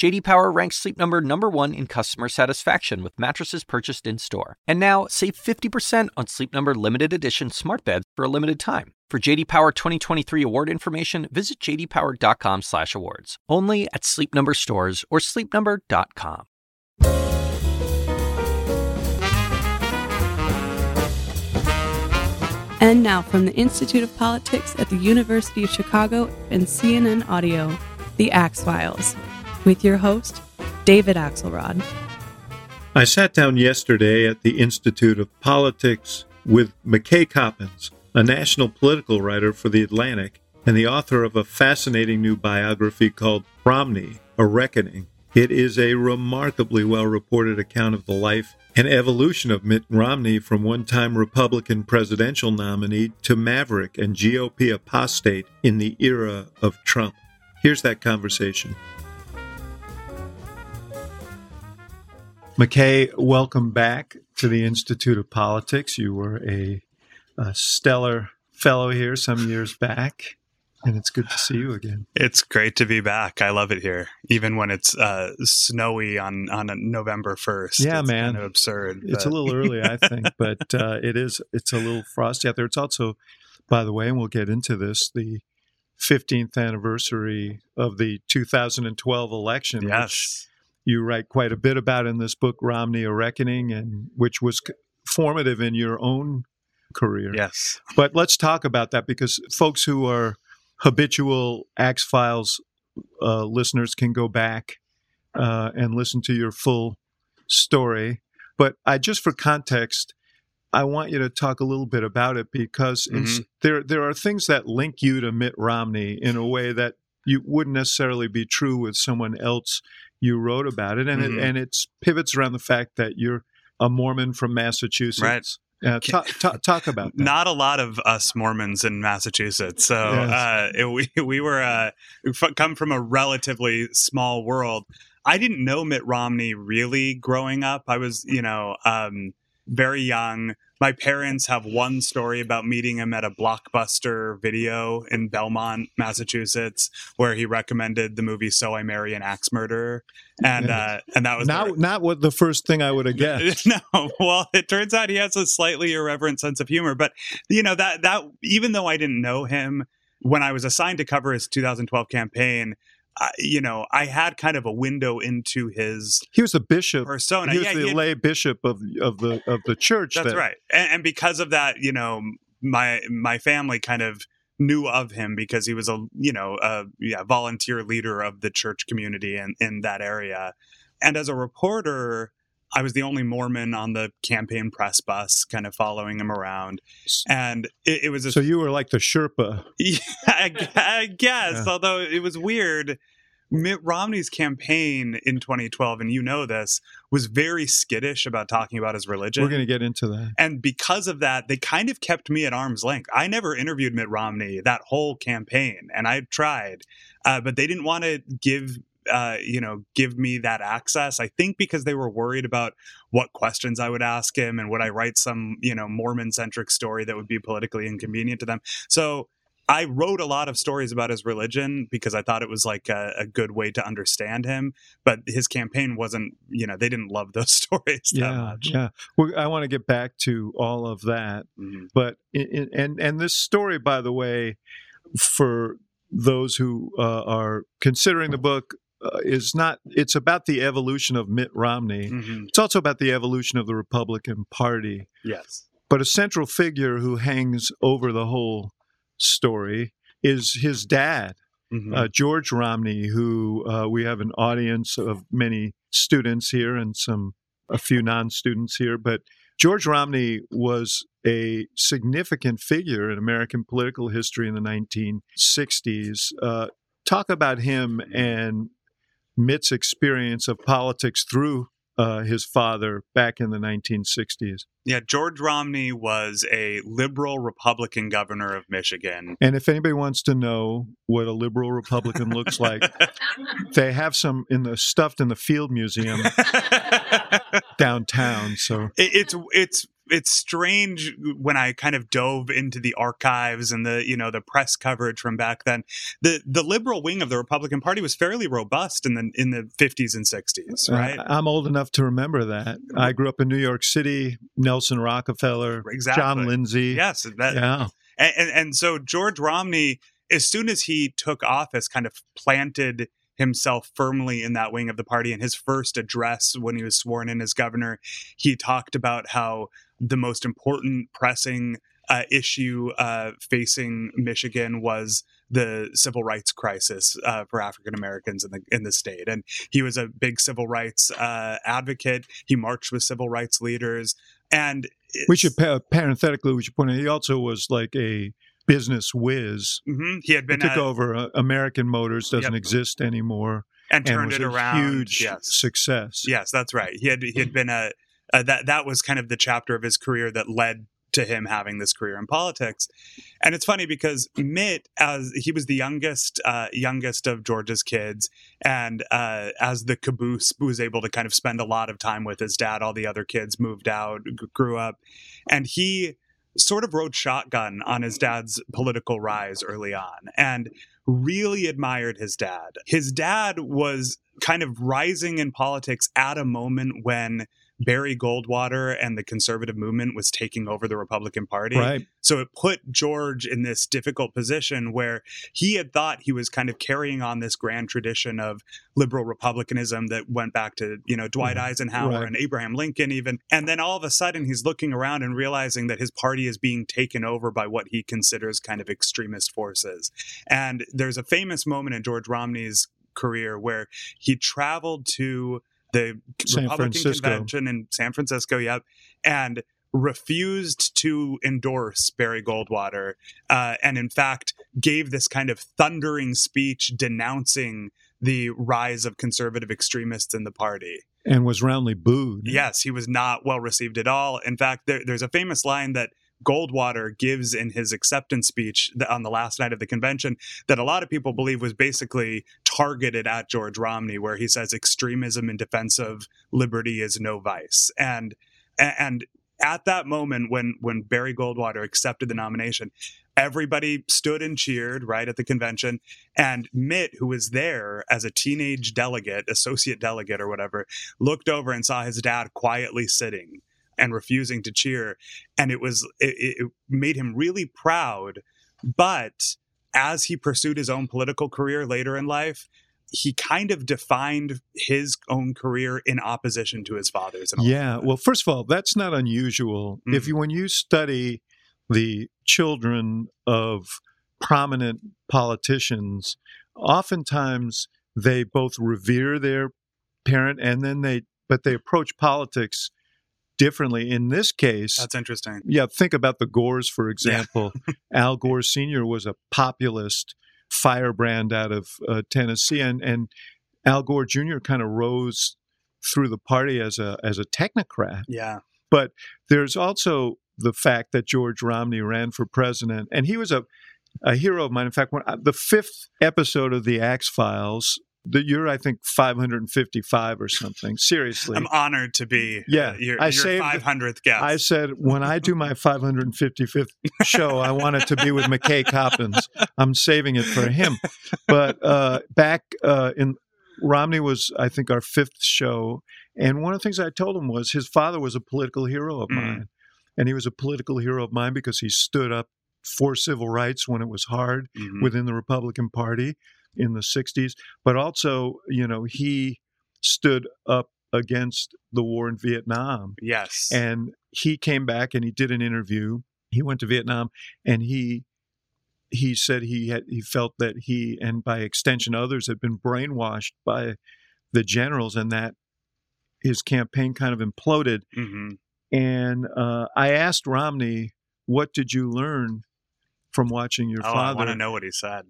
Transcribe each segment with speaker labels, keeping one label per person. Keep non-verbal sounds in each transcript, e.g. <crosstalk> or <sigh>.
Speaker 1: JD Power ranks Sleep Number number 1 in customer satisfaction with mattresses purchased in-store. And now, save 50% on Sleep Number limited edition smart beds for a limited time. For JD Power 2023 award information, visit jdpower.com/awards. Only at Sleep Number stores or sleepnumber.com.
Speaker 2: And now from the Institute of Politics at the University of Chicago and CNN Audio, The Axe Files, with your host, David Axelrod.
Speaker 3: I sat down yesterday at the Institute of Politics with McKay Coppins, a national political writer for The Atlantic and the author of a fascinating new biography called Romney, A Reckoning. It is a remarkably well reported account of the life and evolution of Mitt Romney from one time Republican presidential nominee to maverick and GOP apostate in the era of Trump. Here's that conversation. McKay, welcome back to the Institute of Politics. You were a, a stellar fellow here some years back and it's good to see you again.
Speaker 4: It's great to be back. I love it here, even when it's uh, snowy on on November first.
Speaker 3: Yeah,
Speaker 4: it's
Speaker 3: man,
Speaker 4: kind of absurd.
Speaker 3: It's but. a little early, I think, <laughs> but uh, it is. It's a little frosty out there. It's also, by the way, and we'll get into this the 15th anniversary of the 2012 election.
Speaker 4: Yes,
Speaker 3: you write quite a bit about in this book, Romney: A Reckoning, and which was formative in your own career.
Speaker 4: Yes,
Speaker 3: but let's talk about that because folks who are habitual Axe Files uh, listeners can go back uh, and listen to your full story. But I just for context, I want you to talk a little bit about it because mm-hmm. there there are things that link you to Mitt Romney in a way that you wouldn't necessarily be true with someone else you wrote about it, and mm-hmm. it and it pivots around the fact that you're a Mormon from Massachusetts.
Speaker 4: Right.
Speaker 3: Yeah, talk, talk, talk, about that.
Speaker 4: Not a lot of us Mormons in Massachusetts. So yes. uh, it, <laughs> we we were uh, we come from a relatively small world. I didn't know Mitt Romney really growing up. I was, you know, um, very young my parents have one story about meeting him at a blockbuster video in Belmont, Massachusetts, where he recommended the movie "So I Marry an Axe Murderer," and uh, and that was
Speaker 3: not not what the first thing I would have <laughs> guessed.
Speaker 4: no, well, it turns out he has a slightly irreverent sense of humor, but you know that that even though I didn't know him when I was assigned to cover his 2012 campaign, you know, I had kind of a window into his.
Speaker 3: He was a bishop
Speaker 4: persona.
Speaker 3: He was yeah, the he had, lay bishop of of the of the church.
Speaker 4: That's right, and, and because of that, you know, my my family kind of knew of him because he was a you know a yeah volunteer leader of the church community in in that area, and as a reporter. I was the only Mormon on the campaign press bus, kind of following him around, and it, it was. A,
Speaker 3: so you were like the Sherpa. <laughs>
Speaker 4: Yeah, I, I guess. Yeah. Although it was weird. Mitt Romney's campaign in 2012, and you know this, was very skittish about talking about his religion.
Speaker 3: We're going to get into that.
Speaker 4: And because of that, they kind of kept me at arm's length. I never interviewed Mitt Romney that whole campaign, and I tried, uh, but they didn't want to give uh, you know, give me that access. I think because they were worried about what questions I would ask him and would I write some, you know, Mormon centric story that would be politically inconvenient to them. So I wrote a lot of stories about his religion because I thought it was like a, a good way to understand him. But his campaign wasn't, you know, they didn't love those <laughs> stories
Speaker 3: yeah. Yeah, well, I want to get back to all of that, mm-hmm. but in, and and this story, by the way, for those who uh, are considering the book uh, is not it's about the evolution of Mitt Romney. Mm-hmm. It's also about the evolution of the Republican Party.
Speaker 4: Yes.
Speaker 3: But a central figure who hangs over the whole story is his dad, mm-hmm. uh, George Romney, who uh, we have an audience of many students here and some a few non-students here, but George Romney was a significant figure in American political history in the 1960s. Uh, talk about him and Mitt's experience of politics through uh, his father back in the 1960s.
Speaker 4: Yeah, George Romney was a liberal Republican governor of Michigan.
Speaker 3: And if anybody wants to know what a liberal Republican looks like, <laughs> they have some in the stuffed in the Field Museum <laughs> downtown. So
Speaker 4: It- it's it's it's strange when I kind of dove into the archives and the you know the press coverage from back then. The the liberal wing of the Republican Party was fairly robust in the in the 50s and 60s,
Speaker 3: uh,
Speaker 4: right?
Speaker 3: I'm old enough to remember that. I grew up in New York City, Nelson Rockefeller,
Speaker 4: Exactly.
Speaker 3: John Lindsay.
Speaker 4: yes, that
Speaker 3: Yeah.
Speaker 4: and, and and so George Romney, as soon as he took office, kind of planted himself firmly in that wing of the party. In his first address, when he was sworn in as governor, he talked about how the most important pressing uh, issue uh, facing Michigan was the civil rights crisis uh, for African Americans in the in the state, and he was a big civil rights uh, advocate. He marched with civil rights leaders, and
Speaker 3: We should pa- parenthetically we should point out he also was like a business whiz.
Speaker 4: Mhm. He had
Speaker 3: He
Speaker 4: been
Speaker 3: took
Speaker 4: a-
Speaker 3: over uh, American Motors doesn't
Speaker 4: Yep.
Speaker 3: exist anymore
Speaker 4: and
Speaker 3: and
Speaker 4: turned it around.
Speaker 3: huge
Speaker 4: yes,
Speaker 3: success.
Speaker 4: yes, that's right. He had he had been a, a that that was kind of the chapter of his career that led to him having this career in politics. And it's funny because Mitt, as he was the youngest uh, youngest of George's kids, and uh, as the caboose was able to kind of spend a lot of time with his dad. All the other kids moved out, grew up, and he sort of rode shotgun on his dad's political rise early on, and really admired his dad. His dad was kind of rising in politics at a moment when Barry Goldwater and the conservative movement was taking over the Republican Party.
Speaker 3: Right.
Speaker 4: So it put George in this difficult position where he had thought he was kind of carrying on this grand tradition of liberal republicanism that went back to, you know, Dwight
Speaker 3: Mhm.
Speaker 4: Eisenhower
Speaker 3: Right.
Speaker 4: and Abraham Lincoln even. And then all of a sudden he's looking around and realizing that his party is being taken over by what he considers kind of extremist forces. And there's a famous moment in George Romney's career where he traveled to the
Speaker 3: San
Speaker 4: Republican
Speaker 3: Francisco.
Speaker 4: convention in San Francisco, yep, and refused to endorse Barry Goldwater, uh, and in fact gave this kind of thundering speech denouncing the rise of conservative extremists in the party.
Speaker 3: And was roundly booed.
Speaker 4: Yes, he was not well received at all. In fact, there, there's a famous line that Goldwater gives in his acceptance speech on the last night of the convention that a lot of people believe was basically targeted at George Romney, where he says extremism in defense of liberty is no vice. And and at that moment when when Barry Goldwater accepted the nomination, everybody stood and cheered right at the convention. And Mitt, who was there as a teenage delegate, associate delegate or whatever, looked over and saw his dad quietly sitting and refusing to cheer. And it was, it, it made him really proud. But as he pursued his own political career later in life, he kind of defined his own career in opposition to his father's. in a lot of
Speaker 3: Yeah. Well, first of all, that's not unusual.
Speaker 4: Mm.
Speaker 3: If you when you study the children of prominent politicians, oftentimes they both revere their parent and then they but they approach politics differently. In this case,
Speaker 4: that's interesting.
Speaker 3: yeah, think about the Gores, for example. <laughs> Al Gore Sr. was a populist firebrand out of uh, Tennessee, and, and Al Gore Jr. kind of rose through the party as a as a technocrat.
Speaker 4: Yeah.
Speaker 3: But there's also the fact that George Romney ran for president, and he was a a hero of mine. In fact, when I, the fifth episode of the Axe Files, that you're I think 555 or something. Seriously,
Speaker 4: I'm honored to be
Speaker 3: Yeah,
Speaker 4: uh, your,
Speaker 3: I
Speaker 4: your
Speaker 3: saved-
Speaker 4: 500th guest.
Speaker 3: I said when I do my 555th <laughs> show, I want it to be with McKay Coppins. I'm saving it for him. But uh, back uh, in Romney was, I think, our fifth show, and one of the things I told him was his father was a political hero of
Speaker 4: Mm.
Speaker 3: mine, and he was a political hero of mine because he stood up for civil rights when it was hard
Speaker 4: Mhm.
Speaker 3: within the Republican Party in the 60s, but also, you know, he stood up against the war in Vietnam.
Speaker 4: yes.
Speaker 3: And he came back and he did an interview. He went to Vietnam and he he said he had he felt that he and by extension others had been brainwashed by the generals and that his campaign kind of imploded.
Speaker 4: Mhm.
Speaker 3: And uh, I asked Romney, "What did you learn from watching your
Speaker 4: Oh, I
Speaker 3: father?"
Speaker 4: want to know what he said.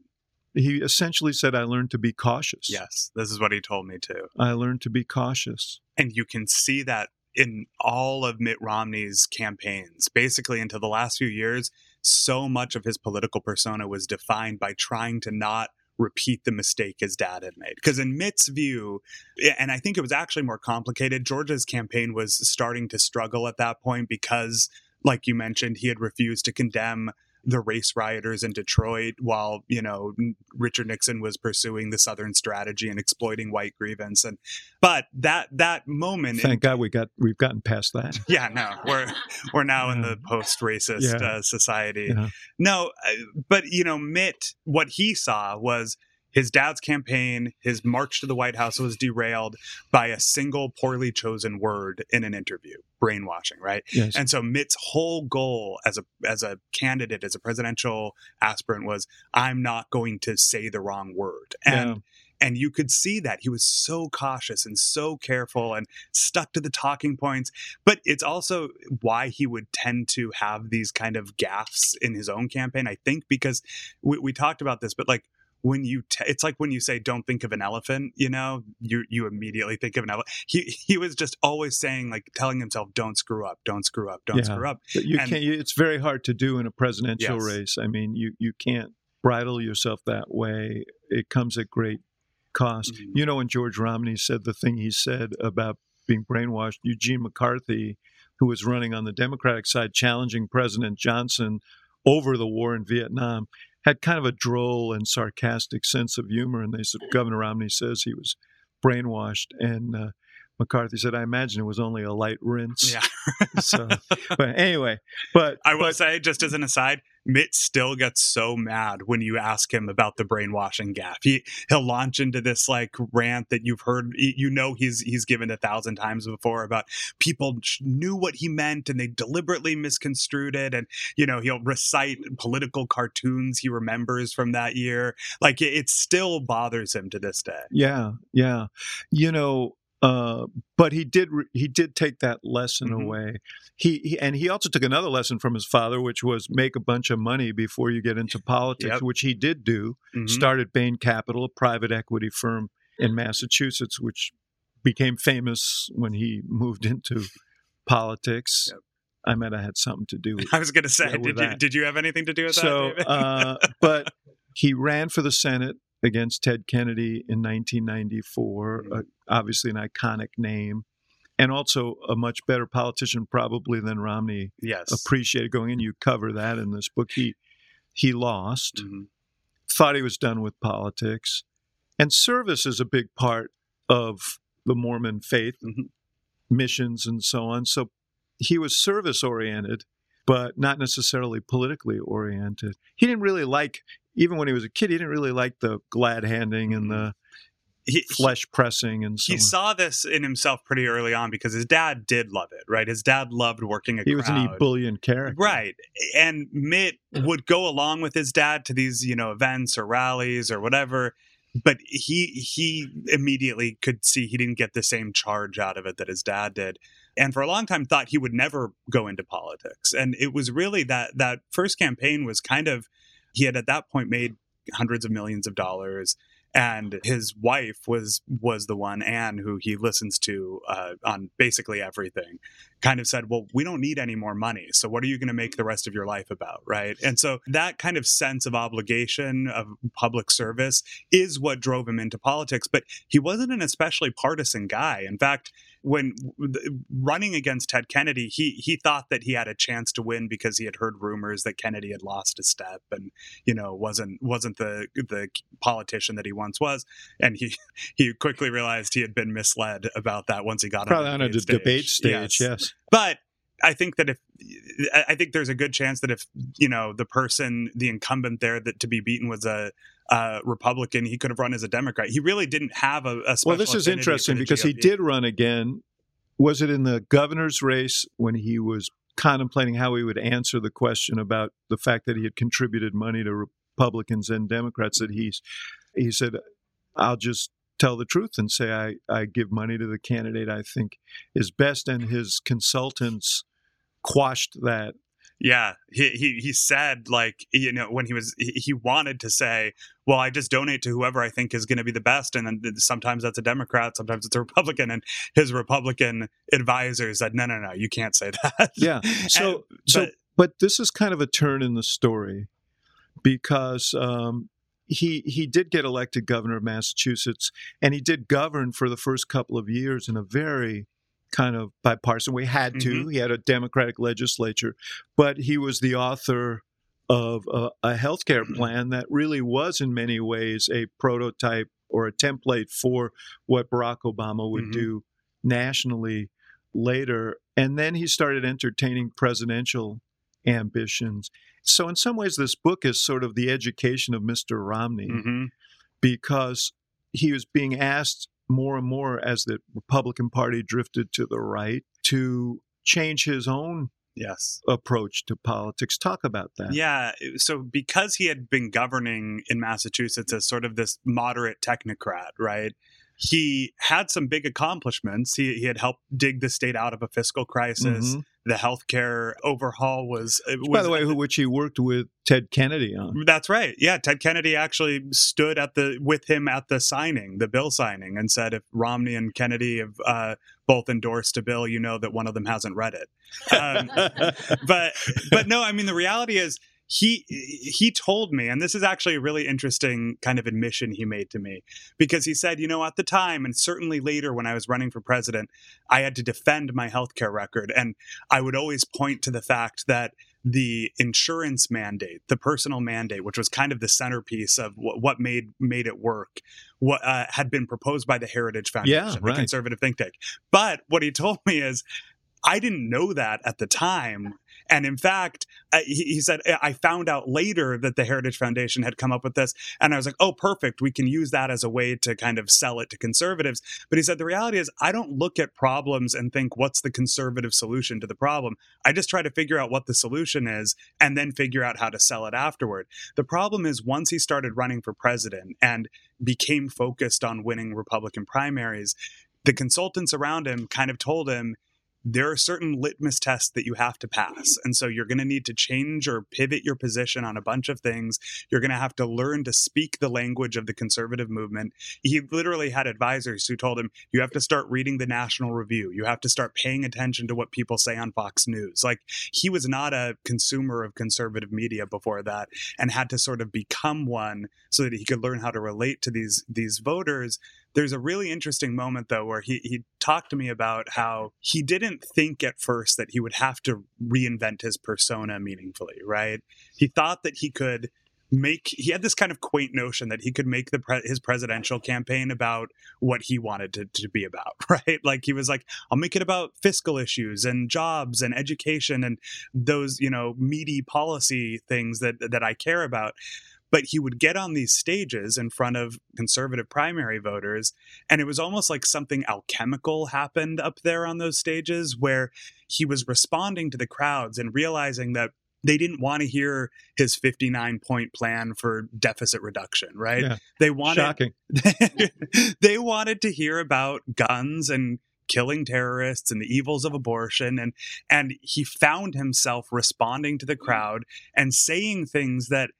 Speaker 3: He essentially said, I learned to be cautious.
Speaker 4: Yes, this is what he told me too.
Speaker 3: I learned to be cautious.
Speaker 4: And you can see that in all of Mitt Romney's campaigns, basically into the last few years, so much of his political persona was defined by trying to not repeat the mistake his dad had made. Because in Mitt's view, and I think it was actually more complicated, George's campaign was starting to struggle at that point because, like you mentioned, he had refused to condemn the race rioters in Detroit while, you know, Richard Nixon was pursuing the Southern strategy and exploiting white grievance. And, but that, that moment.
Speaker 3: Thank in, God we got, we've gotten past that. <laughs>
Speaker 4: Yeah, no, we're, we're now yeah. in the post racist yeah. uh, society. Yeah. No, uh, but, you know, Mitt, what he saw was, his dad's campaign, his march to the White House was derailed by a single poorly chosen word in an interview, brainwashing, right?
Speaker 3: Yes.
Speaker 4: And so Mitt's whole goal as a as a candidate, as a presidential aspirant was I'm not going to say the wrong word. And and you could see that he was so cautious and so careful and stuck to the talking points. But it's also why he would tend to have these kind of gaffes in his own campaign. I think because we, we talked about this, but like when you t- it's like when you say don't think of an elephant you know you you immediately think of an elephant he he was just always saying like telling himself don't screw up don't screw up don't yeah. screw up
Speaker 3: but you and, can't you, it's very hard to do in a presidential yes. race i mean you you can't bridle yourself that way it comes at great cost mm-hmm. you know when george romney said the thing he said about being brainwashed eugene mccarthy who was running on the democratic side challenging president johnson over the war in vietnam had kind of a droll and sarcastic sense of humor. And they said, Governor Romney says he was brainwashed. And uh, McCarthy said, I imagine it was only a light rinse.
Speaker 4: Yeah.
Speaker 3: so, <laughs> but anyway, but
Speaker 4: I will
Speaker 3: but,
Speaker 4: say, just as an aside, Mitt still gets so mad when you ask him about the brainwashing gaffe. He he'll launch into this like rant that you've heard, you know, he's he's given a thousand times before about people knew what he meant and they deliberately misconstrued it, and you know he'll recite political cartoons he remembers from that year. Like it, it still bothers him to this day.
Speaker 3: Yeah, yeah. You know, uh, but he did he did take that lesson mm-hmm. away. He, he, and he also took another lesson from his father, which was make a bunch of money before you get into politics, yep. which he did do. Mm-hmm. Started Bain Capital, a private equity firm in Massachusetts, which became famous when he moved into politics. Yep. I meant I had something to do. <laughs> with
Speaker 4: I was going to say, did you did you have anything to do with
Speaker 3: so,
Speaker 4: that?
Speaker 3: So, uh, <laughs> but he ran for the Senate against Ted Kennedy in 1994. Mm-hmm. Uh, obviously, an iconic name, and also a much better politician probably than Romney.
Speaker 4: Yes,
Speaker 3: appreciated going in. You cover that in this book. He he lost. Mm-hmm. Thought he was done with politics, and service is a big part of the Mormon faith, mm-hmm. missions and so on. So he was service oriented but not necessarily politically oriented. He didn't really like even when he was a kid, he didn't really like the glad handing and mm-hmm. the he, flesh pressing and so
Speaker 4: he
Speaker 3: on.
Speaker 4: saw this in himself pretty early on because his dad did love it right? His dad loved working a
Speaker 3: he
Speaker 4: crowd.
Speaker 3: was an ebullient character.
Speaker 4: Right. And mitt would go along with his dad to these you know events or rallies or whatever but he he immediately could see he didn't get the same charge out of it that his dad did. And for a long time thought he would never go into politics. And it was really that that first campaign was kind of he had at that point made hundreds of millions of dollars and his wife was was the one anne who he listens to uh, on basically everything kind of said well we don't need any more money so what are you going to make the rest of your life about? Right? And so that kind of sense of obligation of public service is what drove him into politics but he wasn't an especially partisan guy. In fact when running against Ted Kennedy, he he thought that he had a chance to win because he had heard rumors that Kennedy had lost a step and you know wasn't wasn't the the politician that he once was, and he <laughs> he quickly realized he had been misled about that once he got
Speaker 3: probably
Speaker 4: on, on
Speaker 3: a
Speaker 4: stage.
Speaker 3: debate stage. Yes. yes,
Speaker 4: but I think that if I think there's a good chance that if you know the person, the incumbent there that to be beaten was a uh, Republican, he could have run as a Democrat. He really didn't have a, a
Speaker 3: well. This is interesting because
Speaker 4: GOP.
Speaker 3: he did run again. Was it in the governor's race when he was contemplating how he would answer the question about the fact that he had contributed money to Republicans and Democrats? That he's he said, "I'll just tell the truth and say I, I give money to the candidate I think is best. And his consultants quashed that
Speaker 4: yeah, he, he he said like you know when he was he, he wanted to say, well, I just donate to whoever I think is going to be the best. And then sometimes that's a Democrat, sometimes it's a Republican. And his Republican advisor said, no, no, no, you can't say <laughs> that.
Speaker 3: Yeah. So,
Speaker 4: And-
Speaker 3: so,
Speaker 4: but-
Speaker 3: but this is kind of a turn in the story because um, he he did get elected governor of Massachusetts, and he did govern for the first couple of years in a very kind of bipartisan We Had to. He had a Democratic legislature, but he was the author of a, a healthcare plan that really was, in many ways, a prototype or a template for what Barack Obama would
Speaker 4: Mhm.
Speaker 3: do nationally later. And then he started entertaining presidential ambitions. So, in some ways, this book is sort of the education of Mr. Romney
Speaker 4: Mhm.
Speaker 3: because he was being asked more and more as the Republican Party drifted to the right to change his own
Speaker 4: yes.
Speaker 3: approach to politics. Talk about that.
Speaker 4: Yeah. So because he had been governing in Massachusetts as sort of this moderate technocrat, right? He had some big accomplishments. He, he had helped dig the state out of a fiscal crisis.
Speaker 3: Mhm.
Speaker 4: The healthcare overhaul was, it
Speaker 3: By the way, who, which he worked with Ted Kennedy on.
Speaker 4: That's right. Yeah, Ted Kennedy actually stood at the with him at the signing, the bill signing, and said, "If Romney and Kennedy have uh, both endorsed a bill, you know that one of them hasn't read it." Um, <laughs> but but no, I mean the reality is he he told me, and this is actually a really interesting kind of admission he made to me because he said, you know, at the time, and certainly later when I was running for president, I had to defend my healthcare record, and I would always point to the fact that the insurance mandate, the personal mandate, which was kind of the centerpiece of what, what made made it work, what uh, had been proposed by the Heritage Foundation,
Speaker 3: Yeah,
Speaker 4: the conservative think tank. But what he told me is, I didn't know that at the time. And in fact, he said, I found out later that the Heritage Foundation had come up with this. And I was like, oh, perfect. We can use that as a way to kind of sell it to conservatives. But he said, the reality is, I don't look at problems and think, what's the conservative solution to the problem? I just try to figure out what the solution is and then figure out how to sell it afterward. The problem is, once he started running for president and became focused on winning Republican primaries, the consultants around him kind of told him, there are certain litmus tests that you have to pass. And so you're going to need to change or pivot your position on a bunch of things. You're going to have to learn to speak the language of the conservative movement. He literally had advisors who told him, you have to start reading the National Review. You have to start paying attention to what people say on Fox News. Like he was not a consumer of conservative media before that and had to sort of become one so that he could learn how to relate to these these voters there's a really interesting moment though where he he talked to me about how he didn't think at first that he would have to reinvent his persona meaningfully right? He thought that he could make he had this kind of quaint notion that he could make the pre- his presidential campaign about what he wanted to, to be about <laughs> right? Like he was like i'll make it about fiscal issues and jobs and education and those you know meaty policy things that that i care about but he would get on these stages in front of conservative primary voters and it was almost like something alchemical happened up there on those stages where he was responding to the crowds and realizing that they didn't want to hear his 59 point plan for deficit reduction right
Speaker 3: Yeah.
Speaker 4: they wanted
Speaker 3: Shocking. <laughs>
Speaker 4: they wanted to hear about guns and killing terrorists and the evils of abortion and and he found himself responding to the crowd and saying things that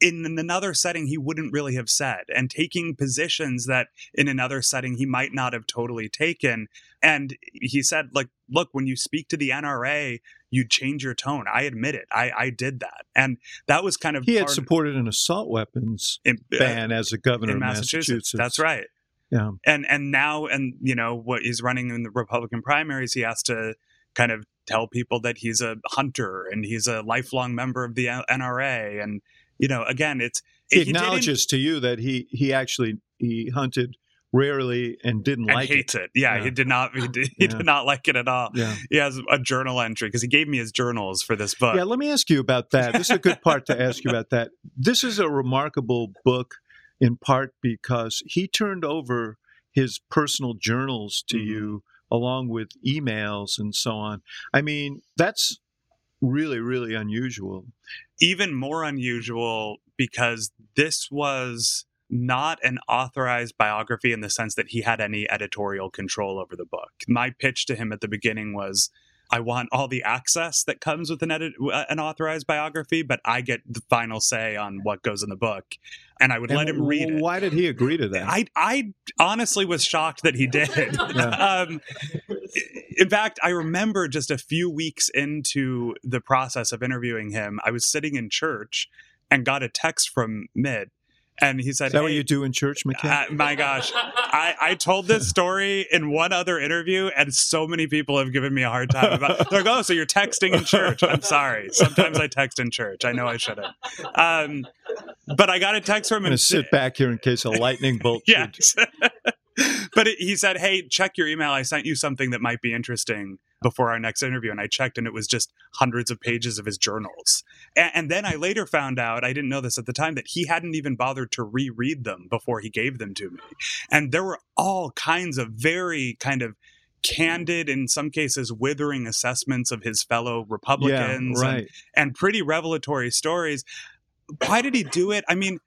Speaker 4: in another setting he wouldn't really have said and taking positions that in another setting he might not have totally taken and he said like look when you speak to the nra you change your tone i admit it i i did that and that was kind of
Speaker 3: He had supported an assault weapons
Speaker 4: in, uh,
Speaker 3: ban as a governor
Speaker 4: in Massachusetts.
Speaker 3: Massachusetts.
Speaker 4: That's right.
Speaker 3: Yeah.
Speaker 4: And and now and you know what he's running in the Republican primaries, he has to kind of tell people that he's a hunter and he's a lifelong member of the NRA and you know again it's
Speaker 3: He acknowledges to you that he he actually he hunted rarely and didn't
Speaker 4: and
Speaker 3: like
Speaker 4: hates it. Yeah,
Speaker 3: Yeah.
Speaker 4: he did not he did, he
Speaker 3: Yeah.
Speaker 4: did not like it at all.
Speaker 3: Yeah.
Speaker 4: He has a journal entry because he gave me his journals for this book.
Speaker 3: Yeah, let me ask you about that. This is a good part to ask you about that. This is a remarkable book in part because he turned over his personal journals to
Speaker 4: Mhm.
Speaker 3: you along with emails and so on. I mean, that's really, really unusual.
Speaker 4: even more unusual because this was not an authorized biography in the sense that he had any editorial control over the book. My pitch to him at the beginning was I want all the access that comes with an edit, uh, an authorized biography, but I get the final say on what goes in the book. And I would
Speaker 3: And
Speaker 4: let him read it.
Speaker 3: Why did he agree to that?
Speaker 4: I I honestly was shocked that he did. <laughs> um, in fact, I remember just a few weeks into the process of interviewing him, I was sitting in church and got a text from Mitt, and he said,
Speaker 3: Is that what you do in church, McKay?
Speaker 4: uh, my gosh, I, I told this story in one other interview, and so many people have given me a hard time about. They're like, "Oh, so you're texting in church?" I'm sorry. Sometimes I text in church. I know I shouldn't. Um, but I got a text from
Speaker 3: I'm
Speaker 4: him.
Speaker 3: going to sit back here in case a lightning bolt <laughs>
Speaker 4: Yes. <laughs> but it, he said, "Hey, check your email. I sent you something that might be interesting before our next interview." And I checked, and it was just hundreds of pages of his journals. And, and then I later found out, I didn't know this at the time, that he hadn't even bothered to reread them before he gave them to me. And there were all kinds of very kind of candid, in some cases, withering assessments of his fellow
Speaker 3: Yeah,
Speaker 4: Republicans and- and pretty revelatory stories. Why did he do it? I mean,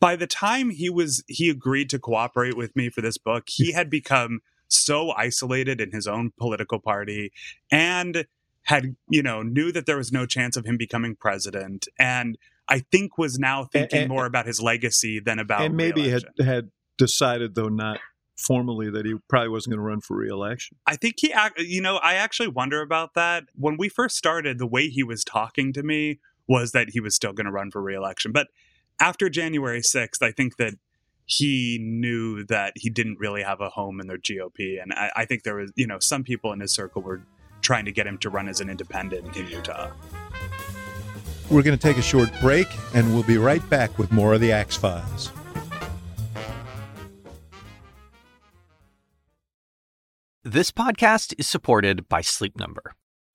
Speaker 4: by the time he was he agreed to cooperate with me for this book, he hmm. had become so isolated in his own political party and had, you know, knew that there was no chance of him becoming president and I think was now thinking
Speaker 3: and-
Speaker 4: more about his legacy than about
Speaker 3: and maybe had, had decided, though not formally, that he probably wasn't going to run for reelection.
Speaker 4: I think he, you know, I actually wonder about that. When we first started, the way he was talking to me was that he was still going to run for reelection. But after January 6th, I think that he knew that he didn't really have a home in the GOP. And I, I think there was, you know, some people in his circle were trying to get him to run as an independent in Utah.
Speaker 5: We're going to take a short break, and we'll be right back with more of the Axe Files.
Speaker 1: This podcast is supported by Sleep Number.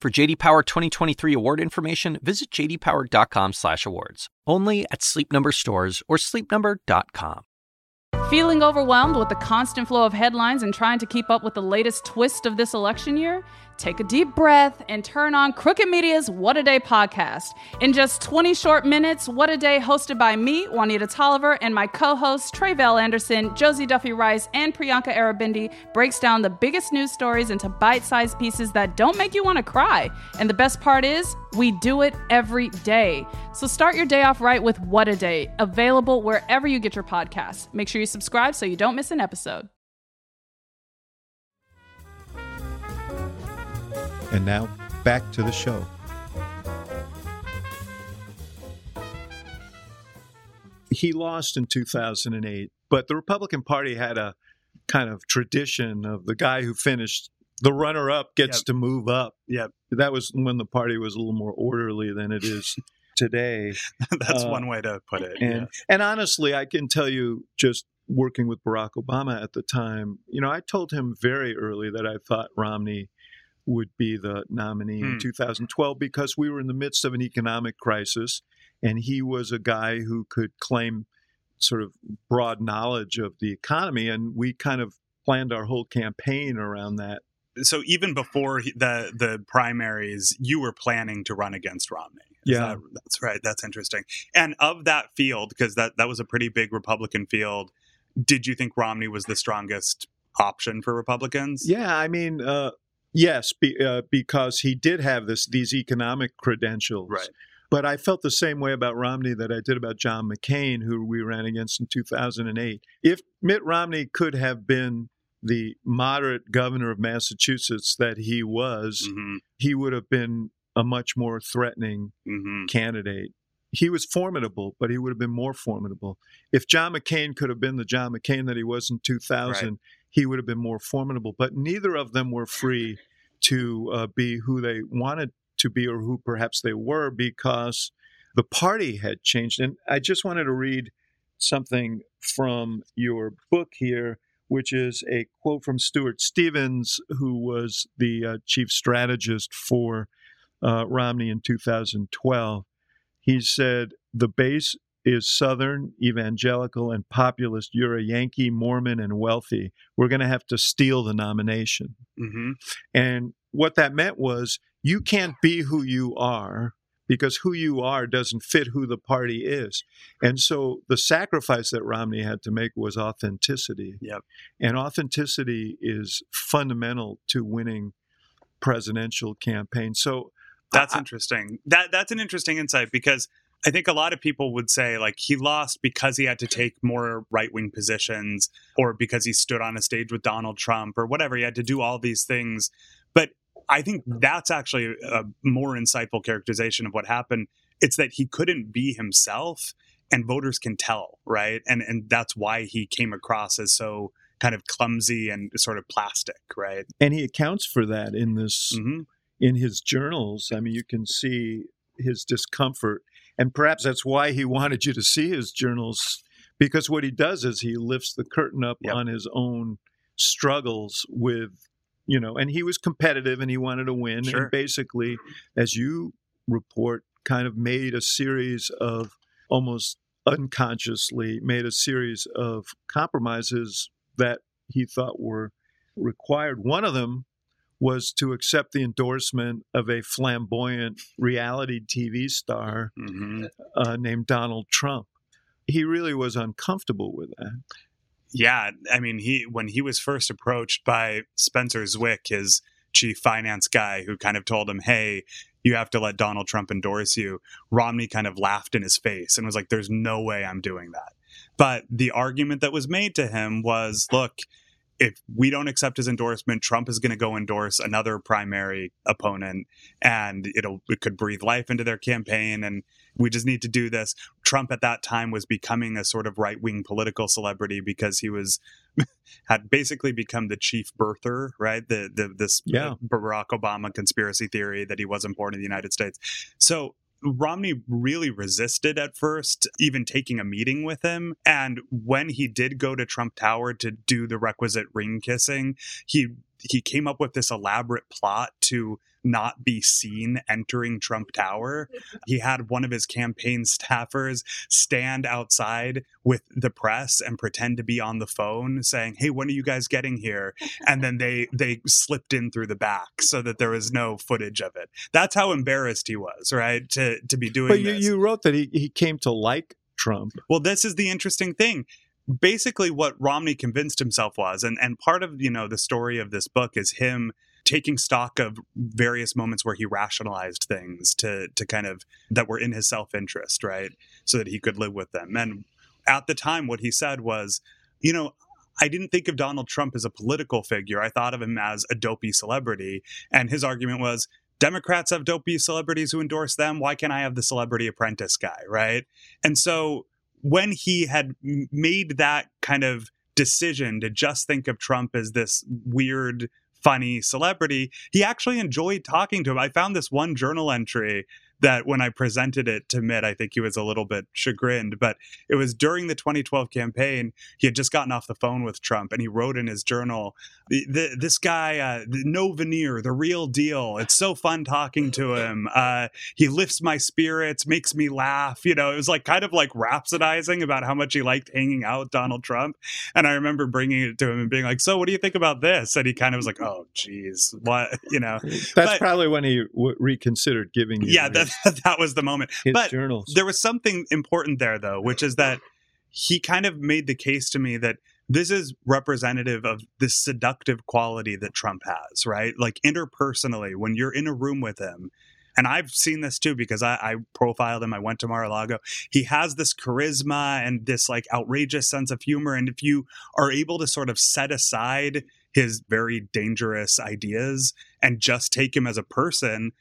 Speaker 1: For JD Power 2023 award information, visit jdpower.com/awards. Only at Sleep Number stores or sleepnumber.com.
Speaker 6: Feeling overwhelmed with the constant flow of headlines and trying to keep up with the latest twist of this election year? Take a deep breath and turn on Crooked Media's What a Day podcast. In just 20 short minutes, What a Day, hosted by me, Juanita Tolliver, and my co hosts, Tre'vell Anderson, Josie Duffy Rice, and Priyanka Aribindi, breaks down the biggest news stories into bite sized pieces that don't make you want to cry. And the best part is, we do it every day. So start your day off right with What a Day, available wherever you get your podcasts. Make sure you subscribe so you don't miss an episode.
Speaker 5: And now, back to the show.
Speaker 3: He lost in 2008, but the Republican Party had a kind of tradition of the guy who finished the runner up gets
Speaker 4: Yep.
Speaker 3: to move up.
Speaker 4: Yep.
Speaker 3: That was when the party was a little more orderly than it is <laughs> today. <laughs>
Speaker 4: That's
Speaker 3: Uh,
Speaker 4: one way to put it.
Speaker 3: And and honestly, I can tell you just working with Barack Obama at the time, you know, I told him very early that I thought Romney would be the nominee
Speaker 4: Hmm.
Speaker 3: in 2012 because we were in the midst of an economic crisis and he was a guy who could claim sort of broad knowledge of the economy and we kind of planned our whole campaign around that.
Speaker 4: so even before the the primaries, you were planning to run against Romney. Is
Speaker 3: Yeah.
Speaker 4: that- that's right. That's interesting. And of that field, because that that was a pretty big Republican field, did you think Romney was the strongest option for Republicans?
Speaker 3: Yeah, I mean, uh, yes, be, uh, because he did have this these economic credentials.
Speaker 4: Right.
Speaker 3: But I felt the same way about Romney that I did about John McCain, who we ran against in 2008. If Mitt Romney could have been the moderate governor of Massachusetts that he was,
Speaker 4: hmm
Speaker 3: he would have been a much more threatening
Speaker 4: hmm
Speaker 3: candidate. he was formidable, but he would have been more formidable. If John McCain could have been the John McCain that he was in 2000, right. He would have been more formidable. But neither of them were free to uh, be who they wanted to be or who perhaps they were because the party had changed. And I just wanted to read something from your book here, which is a quote from Stuart Stevens, who was the uh, chief strategist for uh, Romney in 2012. He said, The base is Southern, evangelical, and populist. You're a Yankee, Mormon, and wealthy. We're going to have to steal the nomination. Mm-hmm. And what that meant was you can't be who you are because who you are doesn't fit who the party is. And so the sacrifice that Romney had to make was authenticity.
Speaker 4: Yep.
Speaker 3: And authenticity is fundamental to winning presidential campaigns. So
Speaker 4: that's I, interesting. That that's an interesting insight because I think a lot of people would say like he lost because he had to take more right wing positions or because he stood on a stage with Donald Trump or whatever. He had to do all these things. But I think that's actually a more insightful characterization of what happened. It's that he couldn't be himself and voters can tell, right? And and that's why he came across as so kind of clumsy and sort of plastic, right?
Speaker 3: And he accounts for that in this mm-hmm. in his journals. I mean, you can see his discomfort and perhaps that's why he <laughs> wanted you to see his journals, because what he does is he lifts the curtain up yep. on his own struggles with, you know, and he was competitive and he wanted to win. Sure. And basically, as you report, kind of made a series of almost unconsciously made a series of compromises that he thought were required. One of them was to accept the endorsement of a flamboyant reality TV star mm-hmm. uh, named Donald Trump. He really was uncomfortable with that.
Speaker 4: Yeah, I mean, he when he was first approached by Spencer Zwick, his chief finance guy, who kind of told him, "Hey, you have to let Donald Trump endorse you." Romney kind of laughed in his face and was like, "There's no way I'm doing that." But the argument that was made to him was, "Look." If we don't accept his endorsement, Trump is going to go endorse another primary opponent, and it'll it could breathe life into their campaign. And we just need to do this. Trump at that time was becoming a sort of right wing political celebrity because he was <laughs> had basically become the chief birther, right? The the this yeah. Barack Obama conspiracy theory that he wasn't born in the United States. So Romney really resisted at first, even taking a meeting with him. And when he did go to Trump Tower to do the requisite ring kissing, he he came up with this elaborate plot to not be seen entering Trump Tower. <laughs> He had one of his campaign staffers stand outside with the press and pretend to be on the phone saying, "Hey, when are you guys getting here?" And then they they slipped in through the back so that there was no footage of it. That's how embarrassed he was, right? To to be doing
Speaker 3: But you, you wrote that he, he came to like Trump.
Speaker 4: Well, this is the interesting thing basically what Romney convinced himself was, and and part of you know the story of this book is him taking stock of various moments where he rationalized things to to kind of that were in his self-interest right so that he could live with them and at the time what he said was you know I didn't think of Donald Trump as a political figure. I thought of him as a dopey celebrity. And his argument was Democrats have dopey celebrities who endorse them. Why can't I have the celebrity apprentice guy? Right. And so when he had made that kind of decision to just think of Trump as this weird funny celebrity, he actually enjoyed talking to him. I found this one journal entry that when I presented it to Mitt, I think he was a little bit chagrined. But it was during the 2012 campaign. He had just gotten off the phone with Trump, and he wrote in his journal, the, the, "This guy, uh, no veneer, the real deal. It's so fun talking to him. Uh, he lifts my spirits, makes me laugh. You know, it was like kind of like rhapsodizing about how much he liked hanging out with Donald Trump. And I remember bringing it to him and being like, "So, what do you think about this?" And he kind of was like, "Oh, geez, what?" <laughs> You know.
Speaker 3: That's but, probably when he w- reconsidered giving you.
Speaker 4: Yeah, that, <laughs> that was the moment.
Speaker 3: His
Speaker 4: but
Speaker 3: journals.
Speaker 4: there was something important there, though, which is that he kind of made the case to me that this is representative of the seductive quality that Trump has, right? Like interpersonally, when you're in a room with him, and I've seen this too because I, I, profiled him. I went to Mar-a-Lago. He has this charisma and this like outrageous sense of humor. And if you are able to sort of set aside his very dangerous ideas and just take him as a person,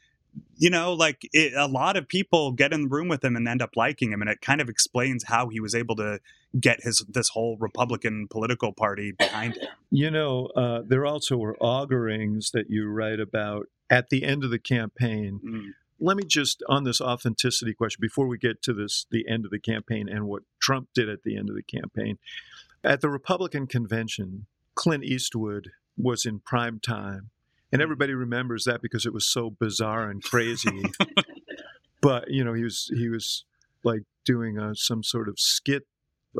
Speaker 4: you know, like it, a lot of people get in the room with him and end up liking him, and it kind of explains how he was able to get his this whole Republican political party behind him.
Speaker 3: You know, uh, there also were auguring's that you write about at the end of the campaign.
Speaker 4: Mm.
Speaker 3: Let me just on this authenticity question before we get to this the end of the campaign and what Trump did at the end of the campaign. At the Republican convention, Clint Eastwood was in prime time. And everybody remembers that because it was so bizarre and crazy. <laughs> but, you know, he was he was like doing a, some sort of skit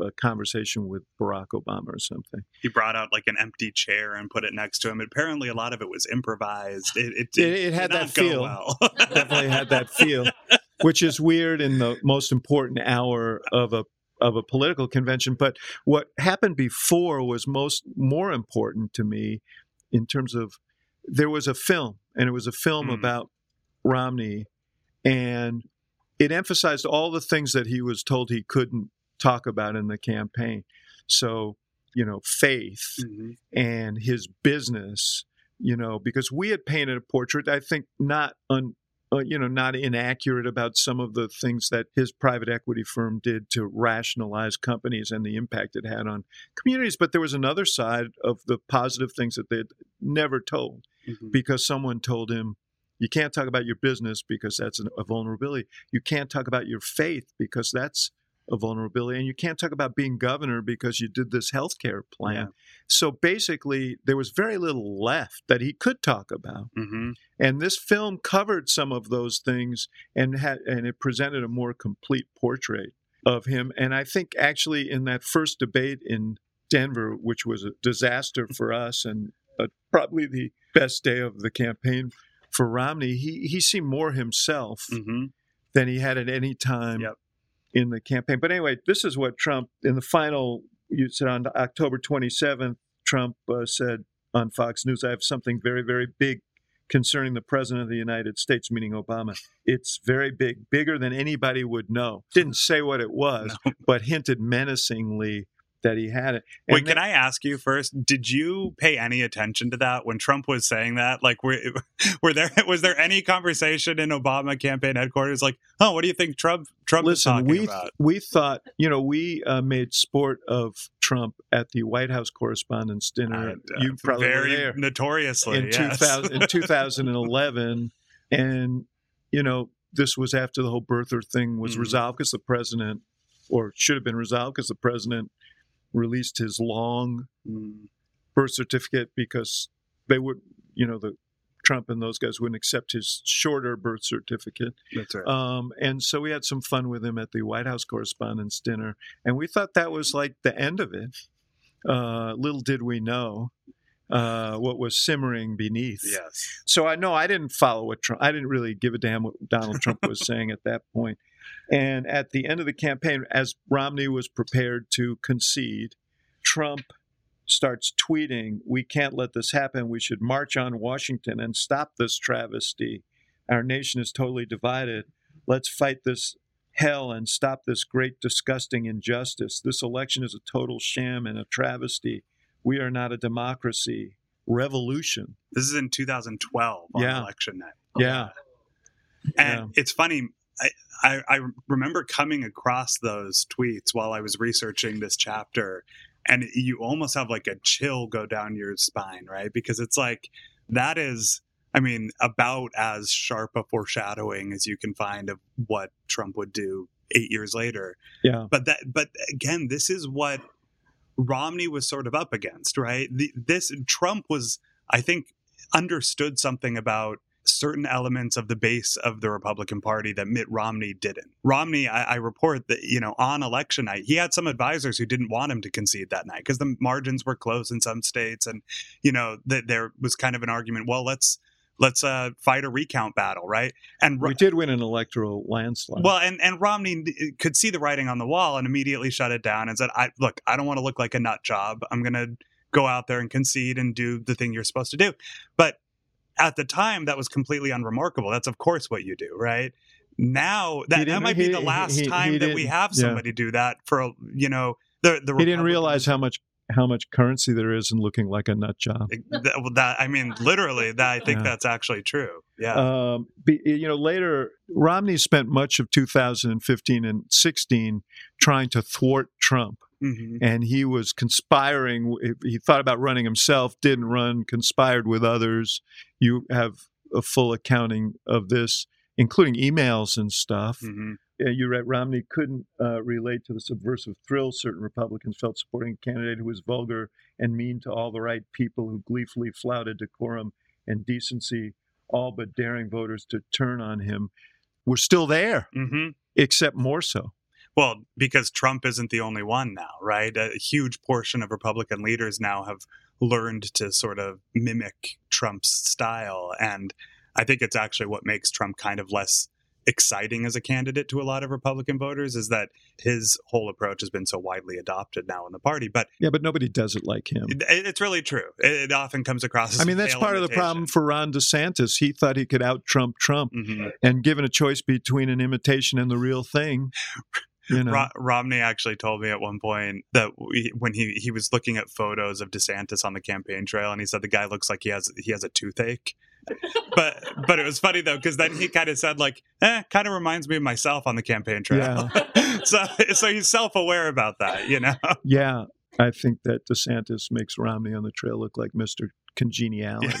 Speaker 3: uh, conversation with Barack Obama or something.
Speaker 4: He brought out like an empty chair and put it next to him. Apparently, a lot of it was improvised. It, it,
Speaker 3: It, it had
Speaker 4: did
Speaker 3: that
Speaker 4: not
Speaker 3: feel.
Speaker 4: well.
Speaker 3: Definitely had that feel, <laughs> which is weird in the most important hour of a of a political convention. But what happened before was most more important to me in terms of there was a film, and it was a film
Speaker 4: Hmm.
Speaker 3: about Romney, and it emphasized all the things that he was told he couldn't talk about in the campaign. So, you know, faith
Speaker 4: Mhm.
Speaker 3: and his business, you know, because we had painted a portrait, I think, not un, uh, you know, not inaccurate about some of the things that his private equity firm did to rationalize companies and the impact it had on communities. But there was another side of the positive things that they'd never told
Speaker 4: Mhm.
Speaker 3: because someone told him, you can't talk about your business because that's an, a vulnerability. You can't talk about your faith because that's a vulnerability. And you can't talk about being governor because you did this healthcare plan.
Speaker 4: Yeah.
Speaker 3: So basically, there was very little left that he could talk about.
Speaker 4: Mhm.
Speaker 3: And this film covered some of those things and had and it presented a more complete portrait of him. And I think actually in that first debate in Denver, which was a disaster for us and uh, probably the best day of the campaign for Romney, he he seemed more himself
Speaker 4: Mhm.
Speaker 3: than he had at any time
Speaker 4: Yep.
Speaker 3: in the campaign. But anyway, this is what Trump in the final. You said on October 27th, Trump uh, said on Fox News, "I have something very, very big concerning the president of the United States, meaning Obama. It's very big, bigger than anybody would know." Didn't say what it was, <laughs> but hinted menacingly that he had it. And
Speaker 4: Wait,
Speaker 3: then-
Speaker 4: can I ask you first? Did you pay any attention to that when Trump was saying that? Like, were, <laughs> were there <laughs> was there any conversation in Obama campaign headquarters? Like, oh, what do you think Trump Trump is talking
Speaker 3: we
Speaker 4: about?
Speaker 3: we thought you know we uh, made sport of Trump at the White House Correspondents' Dinner.
Speaker 4: Uh,
Speaker 3: you probably
Speaker 4: very
Speaker 3: were there
Speaker 4: notoriously
Speaker 3: in
Speaker 4: yes.
Speaker 3: 2000 in 2011, <laughs> and you know this was after the whole birther thing was
Speaker 4: Mhm.
Speaker 3: resolved because the president, or should have been resolved because the president released his long
Speaker 4: Mm.
Speaker 3: birth certificate because they would you know the Trump and those guys wouldn't accept his shorter birth certificate.
Speaker 4: That's right.
Speaker 3: Um, and so we had some fun with him at the White House Correspondents' Dinner, and we thought that was like the end of it. Uh, little did we know uh, what was simmering beneath.
Speaker 4: yes.
Speaker 3: So I know I didn't follow what Trump. I didn't really give a damn what Donald Trump was <laughs> saying at that point. And at the end of the campaign, as Romney was prepared to concede, Trump starts tweeting, "We can't let this happen. We should march on Washington and stop this travesty. Our nation is totally divided. Let's fight this." Hell and stop this great, disgusting injustice. This election is a total sham and a travesty. We are not a democracy. Revolution.
Speaker 4: This is in 2012 on
Speaker 3: Yeah.
Speaker 4: election night.
Speaker 3: Yeah.
Speaker 4: And
Speaker 3: Yeah.
Speaker 4: it's funny. I, I, I remember coming across those tweets while I was researching this chapter, and you almost have like a chill go down your spine, right? Because it's like that is, I mean, about as sharp a foreshadowing as you can find of what Trump would do eight years later.
Speaker 3: Yeah.
Speaker 4: But that, but again, this is what Romney was sort of up against, right? The, this Trump was, I think, understood something about certain elements of the base of the Republican Party that Mitt Romney didn't. Romney, I, I report that you know on election night, he had some advisors who didn't want him to concede that night because the margins were close in some states, and you know that there was kind of an argument. Well, let's let's uh, fight a recount battle, right? And
Speaker 3: We did win an electoral landslide.
Speaker 4: well, and and Romney could see the writing on the wall and immediately shut it down and said, "I look, I don't want to look like a nut job. I'm going to go out there and concede and do the thing you're supposed to do." But at the time, that was completely unremarkable. That's of course what you do, right? Now that, that might be
Speaker 3: he-
Speaker 4: the last
Speaker 3: he- he
Speaker 4: time that we have
Speaker 3: yeah.
Speaker 4: somebody do that for a- you know the the
Speaker 3: he didn't realize how much how much currency there is in looking like a nut job.
Speaker 4: That, that- I mean, literally, that I think
Speaker 3: Yeah.
Speaker 4: that's actually true. Yeah.
Speaker 3: Um, be, you know, later Romney spent much of 2015 and 16 trying to thwart Trump,
Speaker 4: Mhm.
Speaker 3: and he was conspiring. He thought about running himself, didn't run, conspired with others. You have a full accounting of this, including emails and stuff.
Speaker 4: Mhm.
Speaker 3: Uh, you read Romney couldn't uh, relate to the subversive thrill certain Republicans felt supporting a candidate who was vulgar and mean to all the right people who gleefully flouted decorum and decency, all but daring voters to turn on him. We're still there,
Speaker 4: Mhm.
Speaker 3: except more so.
Speaker 4: Well, because Trump isn't the only one now, right? A huge portion of Republican leaders now have learned to sort of mimic Trump's style. And I think it's actually what makes Trump kind of less exciting as a candidate to a lot of Republican voters is that his whole approach has been so widely adopted now in the party. But
Speaker 3: Yeah, but nobody does it like him.
Speaker 4: it, it's really true. It, it often comes across as
Speaker 3: I mean, that's part of the problem for Ron DeSantis. He thought he could out Trump Trump,
Speaker 4: Mhm.
Speaker 3: and given a choice between an imitation and the real thing, <laughs> you know.
Speaker 4: Ro- Romney actually told me at one point that we, when he, he was looking at photos of DeSantis on the campaign trail, and he said the guy looks like he has he has a toothache. but but it was funny though because then he kind of said like, eh, kind of reminds me of myself on the campaign trail. <laughs> so so he's self aware about that, you know.
Speaker 3: Yeah, I think that DeSantis makes Romney on the trail look like Mr. Congeniality.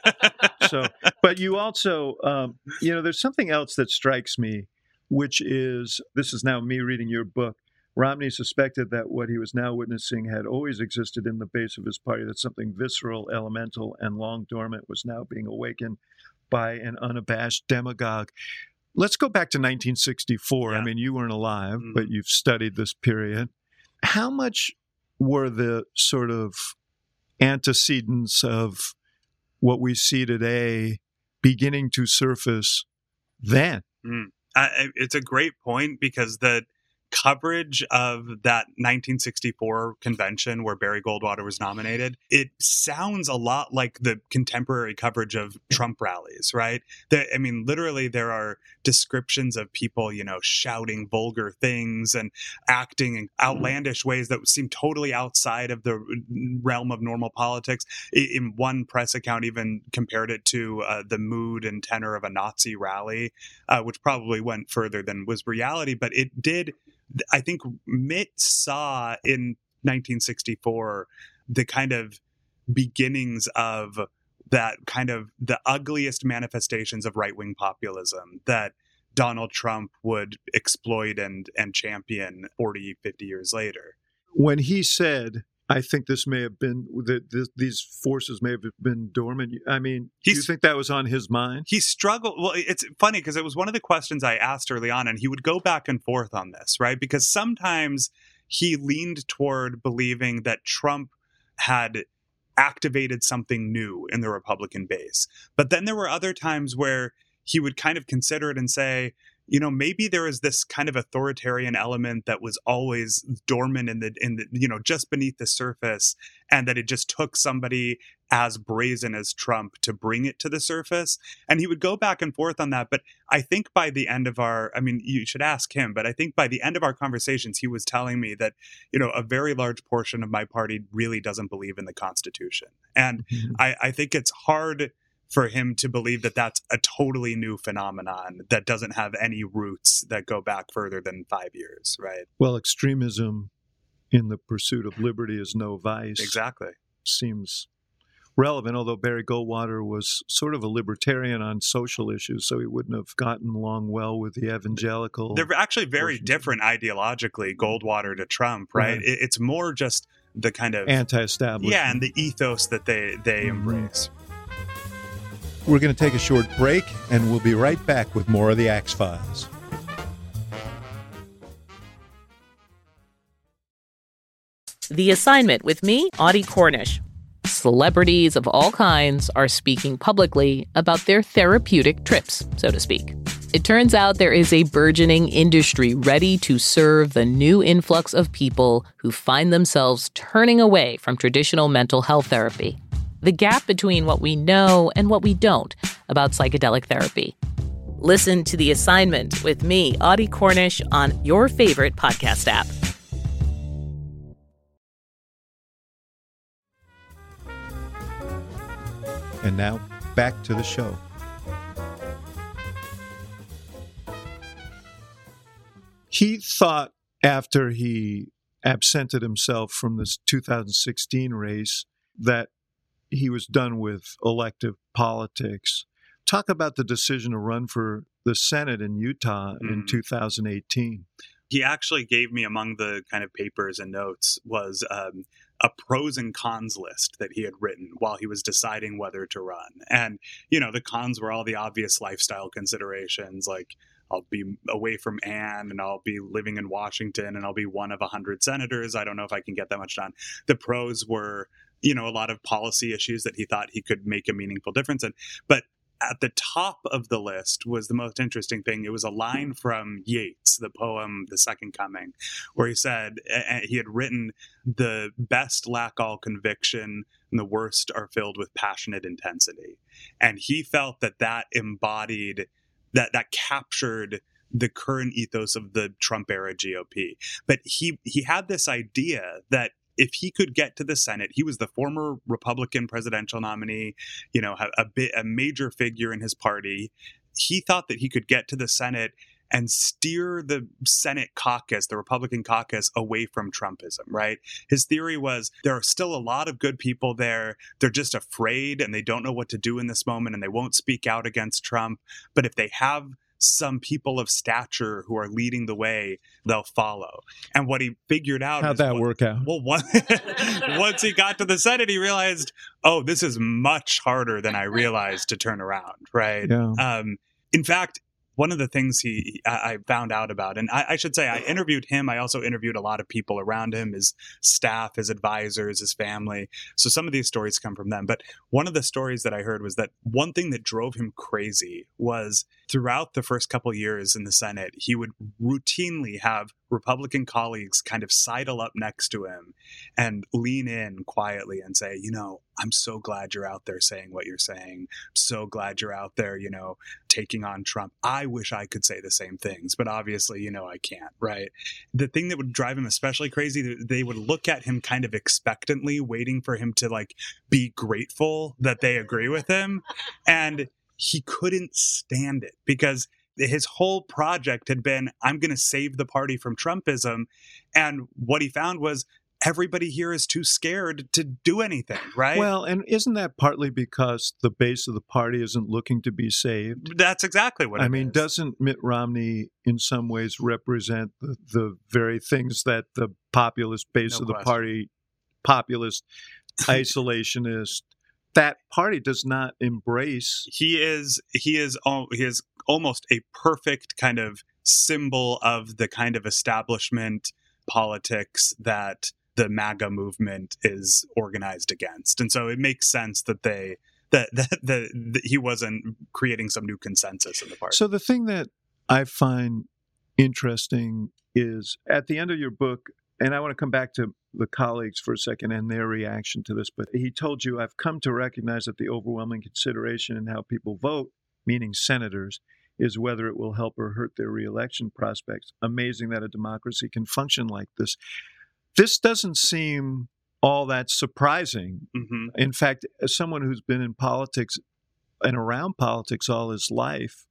Speaker 3: <laughs> so, but you also, um, you know, there's something else that strikes me, which is this is now me reading your book. Romney suspected that what he was now witnessing had always existed in the base of his party, that something visceral, elemental, and long dormant was now being awakened by an unabashed demagogue. Let's go back to 1964. I mean, you weren't alive,
Speaker 4: Mhm.
Speaker 3: but you've studied this period. How much were the sort of antecedents of what we see today beginning to surface then?
Speaker 4: I, I- it's a great point because the coverage of that 1964 convention where Barry Goldwater was nominated, it sounds a lot like the contemporary coverage of Trump rallies, right? That I mean, literally, there are descriptions of people, you know, shouting vulgar things and acting in outlandish ways that seem totally outside of the realm of normal politics. In one press account, even compared it to uh, the mood and tenor of a Nazi rally uh, which probably went further than was reality. But it did, I think Mitt saw in 1964 the kind of beginnings of that kind of the ugliest manifestations of right wing populism that Donald Trump would exploit and and champion 40, 50 years later.
Speaker 3: When he said, I think this may have been, that these forces may have been dormant. I mean, do you think that was on his mind?
Speaker 4: he struggled well it's funny because it was one of the questions i asked early on and he would go back and forth on this right because sometimes he leaned toward believing that trump had activated something new in the republican base but then there were other times where he would kind of consider it and say you know maybe there is this kind of authoritarian element that was always dormant in the in the you know just beneath the surface and that it just took somebody as brazen as Trump to bring it to the surface. And he would go back and forth on that. But I think by the end of our, I mean, you should ask him, but I think by the end of our conversations, he was telling me that, you know, a very large portion of my party really doesn't believe in the Constitution. And
Speaker 3: Mhm.
Speaker 4: I, I think it's hard for him to believe that that's a totally new phenomenon that doesn't have any roots that go back further than five years, right?
Speaker 3: Well, extremism in the pursuit of liberty is no vice.
Speaker 4: Exactly.
Speaker 3: Seems relevant, although Barry Goldwater was sort of a libertarian on social issues, so he wouldn't have gotten along well with the evangelical.
Speaker 4: They're actually very
Speaker 3: portion.
Speaker 4: different ideologically, Goldwater to Trump, right?
Speaker 3: Right.
Speaker 4: It, it's more just the kind of
Speaker 3: anti-establishment.
Speaker 4: yeah, and the ethos that they they
Speaker 3: Mhm.
Speaker 4: embrace.
Speaker 5: We're going to take a short break, and we'll be right back with more of the Axe Files.
Speaker 7: The assignment with me, Audie Cornish. Celebrities of all kinds are speaking publicly about their therapeutic trips, so to speak. It turns out there is a burgeoning industry ready to serve the new influx of people who find themselves turning away from traditional mental health therapy the gap between what we know and what we don't about psychedelic therapy. Listen to The Assignment with me, Audie Cornish, on your favorite podcast app.
Speaker 5: And now back to the show.
Speaker 3: He thought after he absented himself from this 2016 race that he was done with elective politics. Talk about the decision to run for the Senate in Utah in
Speaker 4: Mhm.
Speaker 3: 2018.
Speaker 4: he actually gave me among the kind of papers and notes was um, a pros and cons list that he had written while he was deciding whether to run and you know the cons were all the obvious lifestyle considerations like i'll be away from ann and i'll be living in washington and i'll be one of a hundred senators i don't know if i can get that much done the pros were you know a lot of policy issues that he thought he could make a meaningful difference in but at the top of the list was the most interesting thing. It was a line from Yeats, the poem The Second Coming, where he said he had written, The best lack all conviction, and the worst are filled with passionate intensity. And he felt that that embodied, that, that captured the current ethos of the Trump era GOP. But he, he had this idea that if he could get to the Senate, he was the former Republican presidential nominee, you know, a, bit a major figure in his party. He thought that he could get to the Senate and steer the Senate caucus, the Republican caucus, away from Trumpism, right? His theory was there are still a lot of good people there. They're just afraid and they don't know what to do in this moment and they won't speak out against Trump. But if they have some people of stature who are leading the way, they'll follow. And what he figured out
Speaker 3: How'd that
Speaker 4: what-
Speaker 3: work out?
Speaker 4: well, one, <laughs> once he got to the Senate, he realized, oh, this is much harder than I realized to turn around, right?
Speaker 3: Yeah.
Speaker 4: Um, in fact, one of the things he I I found out about, and I, I should say, I interviewed him. I also interviewed a lot of people around him, his staff, his advisors, his family. So some of these stories come from them. But one of the stories that I heard was that one thing that drove him crazy was throughout the first couple years in the Senate, he would routinely have Republican colleagues kind of sidle up next to him and lean in quietly and say, you know, I'm so glad you're out there saying what you're saying. I'm so glad you're out there, you know, taking on Trump. I wish I could say the same things, but obviously, you know, I can't, right? The thing that would drive him especially crazy, they would look at him kind of expectantly, waiting for him to like be grateful that they agree with him. And he couldn't stand it because his whole project had been I'm going to save the party from Trumpism. And what he found was everybody here is too scared to do anything, right?
Speaker 3: Well, and isn't that partly because the base of the party isn't looking to be saved?
Speaker 4: that's exactly what
Speaker 3: I mean,
Speaker 4: is.
Speaker 3: doesn't Mitt Romney, in some ways, represent the, the very things that the populist base
Speaker 4: No
Speaker 3: of the
Speaker 4: question.
Speaker 3: party, populist, isolationist, that party does not embrace.
Speaker 4: he is he is he is almost a perfect kind of symbol of the kind of establishment politics that the MAGA movement is organized against, and so it makes sense that they that <laughs> that, that, that he wasn't creating some new consensus in the party.
Speaker 3: So the thing that I find interesting is at the end of your book, and I want to come back to the colleagues for a second and their reaction to this, but he told you, I've come to recognize that the overwhelming consideration in how people vote, meaning senators, is whether it will help or hurt their reelection prospects. Amazing that a democracy can function like this. This doesn't seem all that surprising.
Speaker 4: hmm
Speaker 3: In fact, as someone who's been in politics and around politics all his life,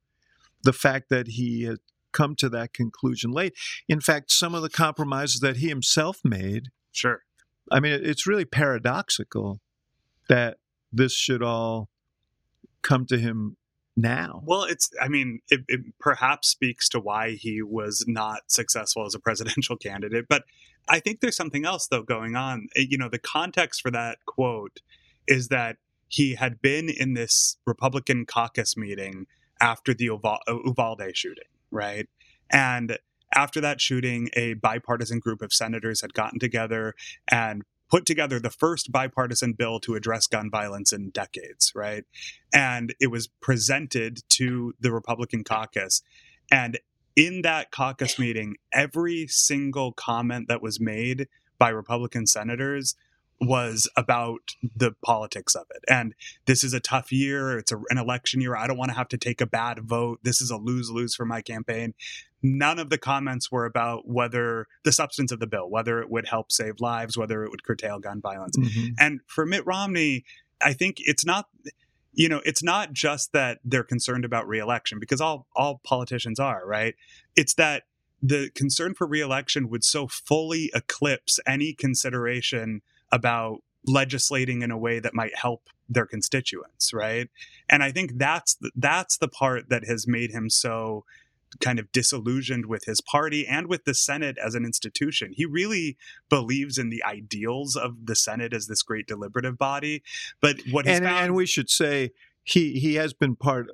Speaker 3: the fact that he come to that conclusion late. In fact, some of the compromises that he himself made,
Speaker 4: Sure.
Speaker 3: I mean, it's really paradoxical that this should all come to him now.
Speaker 4: Well, it's, I mean, it, it perhaps speaks to why he was not successful as a presidential <laughs> candidate. But I think there's something else, though, going on. Eh, You know, the context for that quote is that he had been in this Republican caucus meeting after the Uval- uh, Uvalde shooting, right? And after that shooting, a bipartisan group of senators had gotten together and put together the first bipartisan bill to address gun violence in decades, right? And it was presented to the Republican caucus. And in that caucus meeting, every single comment that was made by Republican senators was about the politics of it. And this is a tough year. It's a, an election year. I don't want to have to take a bad vote. This is a lose lose for my campaign. None of the comments were about whether the substance of the bill, whether it would help save lives, whether it would curtail gun violence.
Speaker 3: Mhm.
Speaker 4: And for Mitt Romney, I think it's not you know, it's not just that they're concerned about reelection because all all politicians are, right? It's that the concern for reelection would so fully eclipse any consideration about legislating in a way that might help their constituents, right? And I think that's the, that's the part that has made him so kind of disillusioned with his party and with the Senate as an institution. He really believes in the ideals of the Senate as this great deliberative body. But what
Speaker 3: and,
Speaker 4: found-
Speaker 3: and we should say he he has been part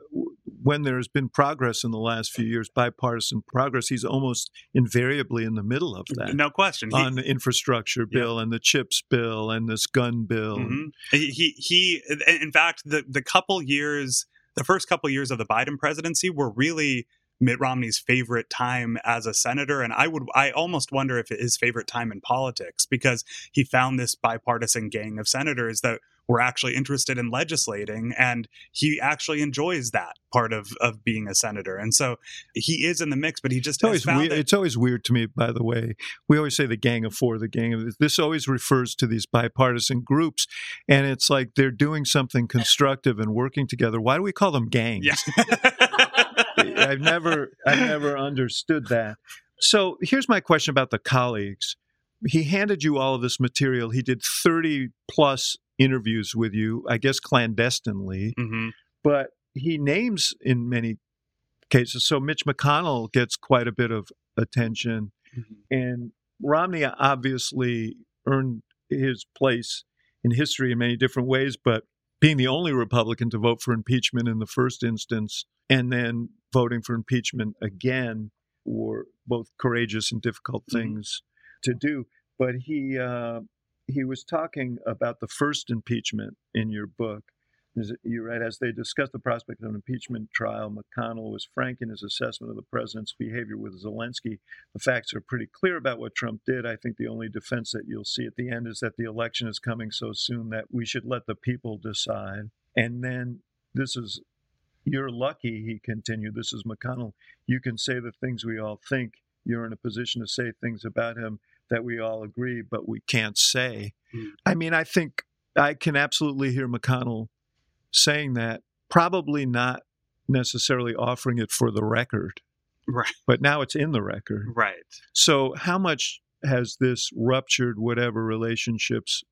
Speaker 3: when there's been progress in the last few years, bipartisan progress. He's almost invariably in the middle of that.
Speaker 4: No question.
Speaker 3: He, on the infrastructure bill yeah. and the chips bill and this gun bill.
Speaker 4: Mm-hmm. He, he. In fact, the the couple years, the first couple years of the Biden presidency were really Mitt Romney's favorite time as a senator. And I would, I almost wonder if it is his favorite time in politics because he found this bipartisan gang of senators that were actually interested in legislating and he actually enjoys that part of of being a senator and so he is in the mix but he just
Speaker 3: it's always, weird, it's always weird to me by the way we always say the gang of four the gang of this always refers to these bipartisan groups and it's like they're doing something <laughs> constructive and working together why do we call them gangs <laughs>
Speaker 4: yeah.
Speaker 3: I've never I've never understood that. So here's my question about the colleagues. He handed you all of this material. He did 30 plus interviews with you, I guess clandestinely,
Speaker 4: mm-hmm.
Speaker 3: but he names in many cases. So Mitch McConnell gets quite a bit of attention,
Speaker 4: mm-hmm.
Speaker 3: and Romney obviously earned his place in history in many different ways, but being the only Republican to vote for impeachment in the first instance and then voting for impeachment again were both courageous and difficult
Speaker 4: mm-hmm.
Speaker 3: things. To do. But he uh, he was talking about the first impeachment in your book. You write, as they discussed the prospect of an impeachment trial, McConnell was frank in his assessment of the president's behavior with Zelensky. The facts are pretty clear about what Trump did. I think the only defense that you'll see at the end is that the election is coming so soon that we should let the people decide. And then this is you're lucky, he continued. This is McConnell. You can say the things we all think. You're in a position to say things about him that we all agree, but we can't say.
Speaker 4: Mm.
Speaker 3: I mean, I think I can absolutely hear McConnell saying that, probably not necessarily offering it for the record.
Speaker 4: Right.
Speaker 3: But now it's in the record.
Speaker 4: Right.
Speaker 3: So, how much has this ruptured whatever relationships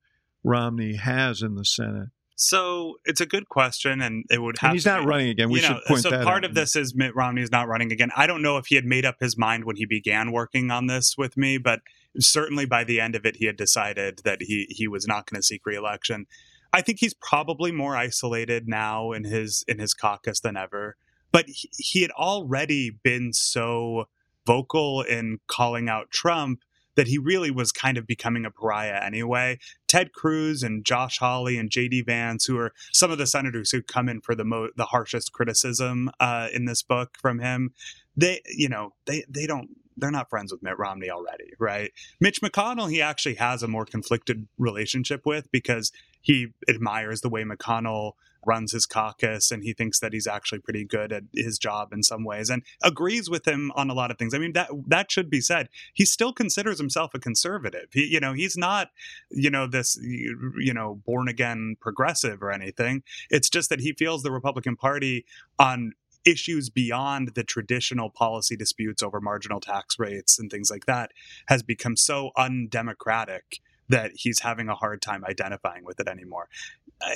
Speaker 3: Romney has in the Senate?
Speaker 4: So it's a good question, and it would have.
Speaker 3: And he's not
Speaker 4: be,
Speaker 3: running again. We should
Speaker 4: know,
Speaker 3: point
Speaker 4: so
Speaker 3: that.
Speaker 4: part
Speaker 3: out.
Speaker 4: of this is Mitt Romney is not running again. I don't know if he had made up his mind when he began working on this with me, but certainly by the end of it, he had decided that he he was not going to seek reelection. I think he's probably more isolated now in his in his caucus than ever. But he, he had already been so vocal in calling out Trump that he really was kind of becoming a pariah anyway. Ted Cruz and Josh Hawley and J.D. Vance, who are some of the senators who come in for the mo- the harshest criticism uh, in this book from him, they you know they they don't they're not friends with Mitt Romney already, right? Mitch McConnell, he actually has a more conflicted relationship with because he admires the way McConnell runs his caucus and he thinks that he's actually pretty good at his job in some ways and agrees with him on a lot of things. I mean that that should be said. He still considers himself a conservative. He you know, he's not you know this you know born again progressive or anything. It's just that he feels the Republican Party on issues beyond the traditional policy disputes over marginal tax rates and things like that has become so undemocratic that he's having a hard time identifying with it anymore.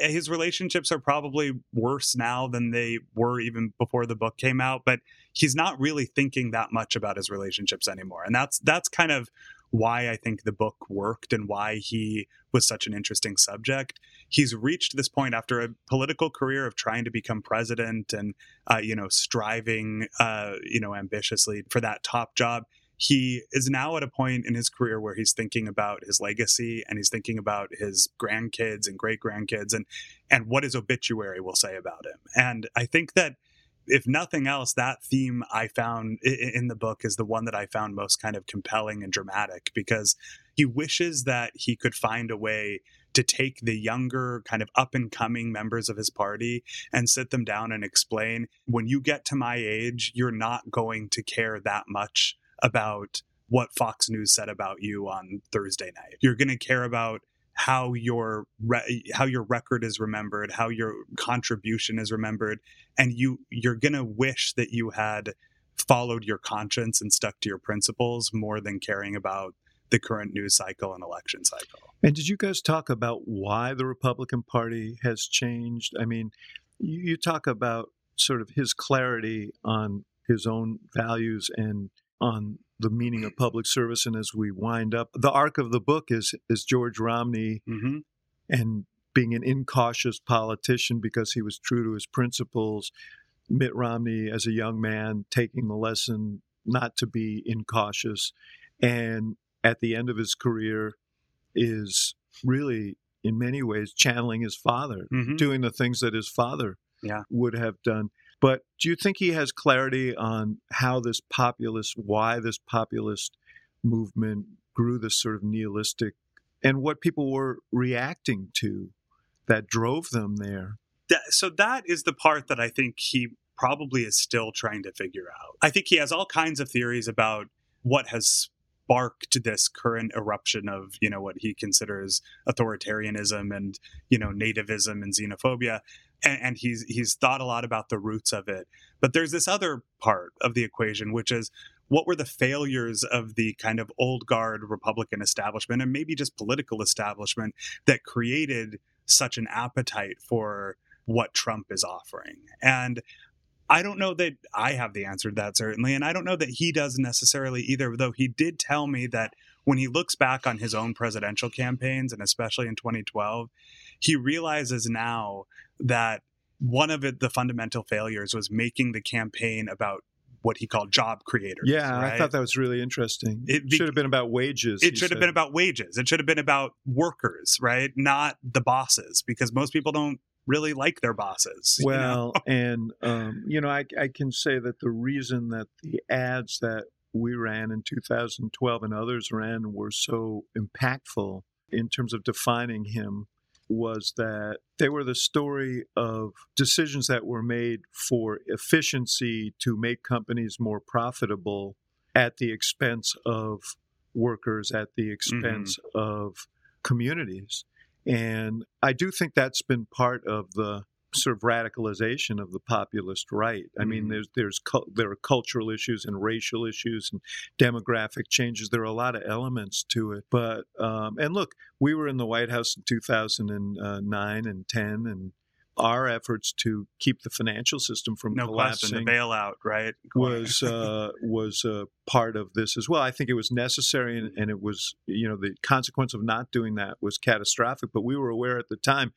Speaker 4: His relationships are probably worse now than they were even before the book came out, but he's not really thinking that much about his relationships anymore. And that's that's kind of why I think the book worked and why he was such an interesting subject. He's reached this point after a political career of trying to become president and, uh, you know, striving, uh, you know, ambitiously for that top job. He is now at a point in his career where he's thinking about his legacy and he's thinking about his grandkids and great grandkids and and what his obituary will say about him. And I think that if nothing else, that theme I found in the book is the one that I found most kind of compelling and dramatic because he wishes that he could find a way to take the younger, kind of up and coming members of his party and sit them down and explain when you get to my age, you're not going to care that much about what Fox News said about you on Thursday night. You're going to care about how your re- how your record is remembered, how your contribution is remembered, and you you're gonna wish that you had followed your conscience and stuck to your principles more than caring about the current news cycle and election cycle.
Speaker 3: And did you guys talk about why the Republican Party has changed? I mean, you, you talk about sort of his clarity on his own values and on the meaning of public service. And as we wind up, the arc of the book is is George Romney
Speaker 4: Mm-hmm.
Speaker 3: and being an incautious politician because he was true to his principles. Mitt Romney, as a young man, taking the lesson not to be incautious, and at the end of his career, is really in many ways channeling his father,
Speaker 4: Mhm.
Speaker 3: doing the things that his father
Speaker 4: Yeah.
Speaker 3: would have done. But do you think he has clarity on how this populist, why this populist movement grew this sort of nihilistic, and what people were reacting to that drove them there?
Speaker 4: that, so that is the part that I think he probably is still trying to figure out. I think he has all kinds of theories about what has sparked this current eruption of, you know, what he considers authoritarianism and, you know, nativism and xenophobia. And, and he's he's thought a lot about the roots of it. But there's this other part of the equation, which is what were the failures of the kind of old guard Republican establishment and maybe just political establishment that created such an appetite for what Trump is offering. And I don't know that I have the answer to that, certainly. And I don't know that he does necessarily either, though he did tell me that when he looks back on his own presidential campaigns, and especially in 2012, he realizes now that one of it, the fundamental failures was making the campaign about what he called job creators.
Speaker 3: Yeah, I thought that was really interesting.
Speaker 4: It be-
Speaker 3: should have been about wages.
Speaker 4: it should have been about wages. It should have been about workers, right? Not the bosses, because most people don't really like their bosses. <laughs> you know?
Speaker 3: Well, and um, you know, I, I can say that the reason that the ads that we ran in 2012 and others ran were so impactful in terms of defining him was that they were the story of decisions that were made for efficiency to make companies more profitable at the expense of workers, at the mm-hmm. expense of communities. And I do think that's been part of the sort of radicalization of the populist right. I mean,
Speaker 4: Mhm.
Speaker 3: there's there's there are cultural issues and racial issues and demographic changes. There are a lot of elements to it. But um, and look, we were in the White House in 2009 and 10, and our efforts to keep the financial system from
Speaker 4: no
Speaker 3: collapsing
Speaker 4: question, the bailout, right?
Speaker 3: was uh, was a part of this as well. I think it was necessary, and, and it was you know the consequence of not doing that was catastrophic. But we were aware at the time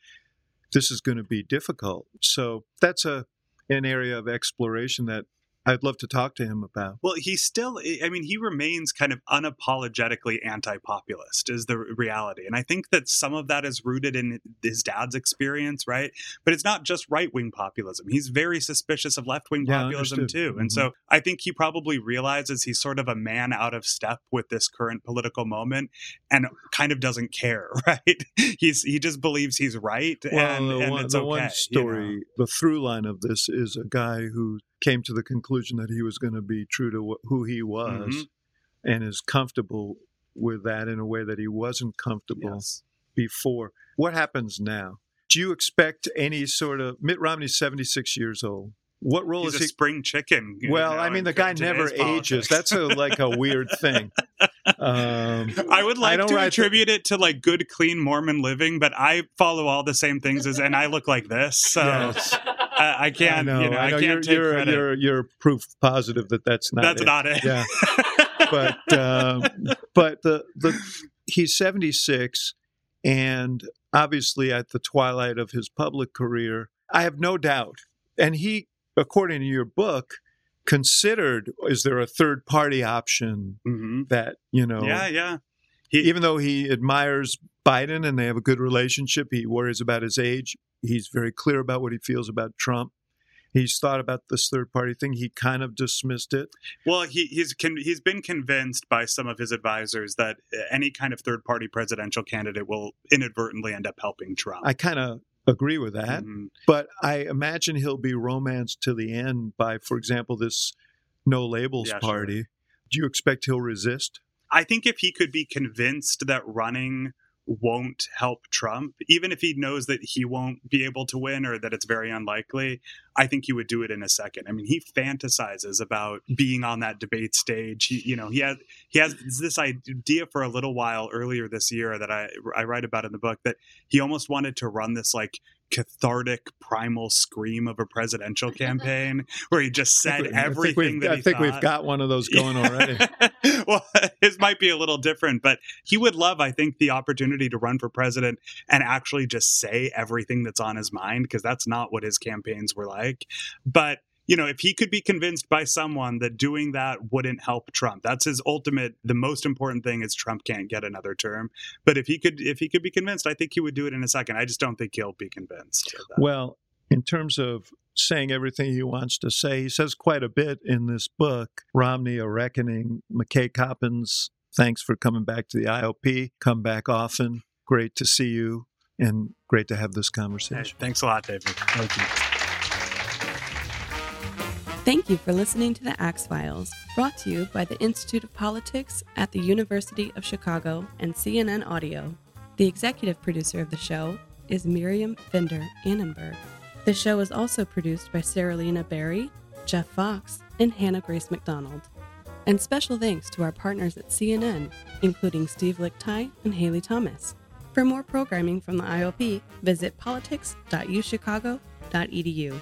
Speaker 3: this is going to be difficult. So that's a an area of exploration that I'd love to talk to him about.
Speaker 4: Well, he still, eh, I mean, he remains kind of unapologetically anti populist, is the reality. And I think that some of that is rooted in his dad's experience, right? But it's not just right wing populism. He's very suspicious of left wing
Speaker 3: Yeah,
Speaker 4: populism,
Speaker 3: understood.
Speaker 4: too. And mm-hmm. so I think he probably realizes he's sort of a man out of step with this current political moment and kind of doesn't care, <laughs> right? He's He just believes he's right. and,
Speaker 3: the
Speaker 4: and
Speaker 3: one,
Speaker 4: it's
Speaker 3: the
Speaker 4: okay.
Speaker 3: one
Speaker 4: you know?
Speaker 3: story, the through line of this is a guy who came to the conclusion that he was going to be true to wh- who he was
Speaker 4: Mhm.
Speaker 3: and is comfortable with that in a way that he wasn't comfortable
Speaker 4: Yes.
Speaker 3: before. What happens now? Do you expect any sort of Mitt Romney's 76 years old? What role
Speaker 4: He's
Speaker 3: is
Speaker 4: a
Speaker 3: he?
Speaker 4: spring chicken.
Speaker 3: Well,
Speaker 4: know,
Speaker 3: I mean, the guy never ages. That's a like a weird thing. <laughs> Um,
Speaker 4: I would like
Speaker 3: don't
Speaker 4: to attribute it to like good, clean Mormon living, but I follow all the same things as, and I look like this, so
Speaker 3: Yes.
Speaker 4: I, I can't.
Speaker 3: I know.
Speaker 4: you know, I,
Speaker 3: I know.
Speaker 4: can't
Speaker 3: you're,
Speaker 4: take
Speaker 3: you're,
Speaker 4: credit.
Speaker 3: you're you're proof positive that that's not.
Speaker 4: That's
Speaker 3: it.
Speaker 4: not it.
Speaker 3: Yeah. <laughs> but um, but the the he's 76 and obviously at the twilight of his public career i have no doubt and he according to your book considered is there a third party option
Speaker 4: Mhm.
Speaker 3: that you know
Speaker 4: Yeah, yeah.
Speaker 3: even though he admires biden and they have a good relationship he worries about his age he's very clear about what he feels about trump he's thought about this third party thing he kind of dismissed it
Speaker 4: Well, he, he's con- he's been convinced by some of his advisors that any kind of third party presidential candidate will inadvertently end up helping Trump.
Speaker 3: i kind of agree with that
Speaker 4: Mhm.
Speaker 3: but I imagine he'll be romanced to the end by, for example, this no labels
Speaker 4: Yeah, sure.
Speaker 3: party. Do you expect he'll resist?
Speaker 4: I think if he could be convinced that running won't help Trump, even if he knows that he won't be able to win or that it's very unlikely, I think he would do it in a second. I mean, he fantasizes about being on that debate stage. He, you know, he has he has this idea for a little while earlier this year that I I write about in the book that he almost wanted to run this like cathartic primal scream of a presidential <laughs> campaign where he just said everything that
Speaker 3: I think
Speaker 4: thought.
Speaker 3: we've got one of those going already. <laughs>
Speaker 4: well, <laughs> his might be a little different, but he would love, I think, the opportunity to run for president and actually just say everything that's on his mind because that's not what his campaigns were like. But you know, if he could be convinced by someone that doing that wouldn't help Trump, that's his ultimate. The most important thing is Trump can't get another term. But if he could, if he could be convinced, I think he would do it in a second. I just don't think he'll be convinced.
Speaker 3: Well, in terms of saying everything he wants to say, he says quite a bit in this book. Romney, a reckoning. McKay Coppins, thanks for coming back to the IOP. Come back often. Great to see you, and great to have this conversation.
Speaker 4: Hey, thanks a lot, David. Thank you.
Speaker 2: Thank you for listening to the Axe Files, brought to you by the Institute of Politics at the University of Chicago and CNN Audio. The executive producer of the show is Miriam Fender Annenberg. The show is also produced by Saralina Berry, Jeff Fox, and Hannah Grace McDonald. And special thanks to our partners at CNN, including Steve Lickteig and Haley Thomas. For more programming from the IOP, visit politics.uchicago.edu.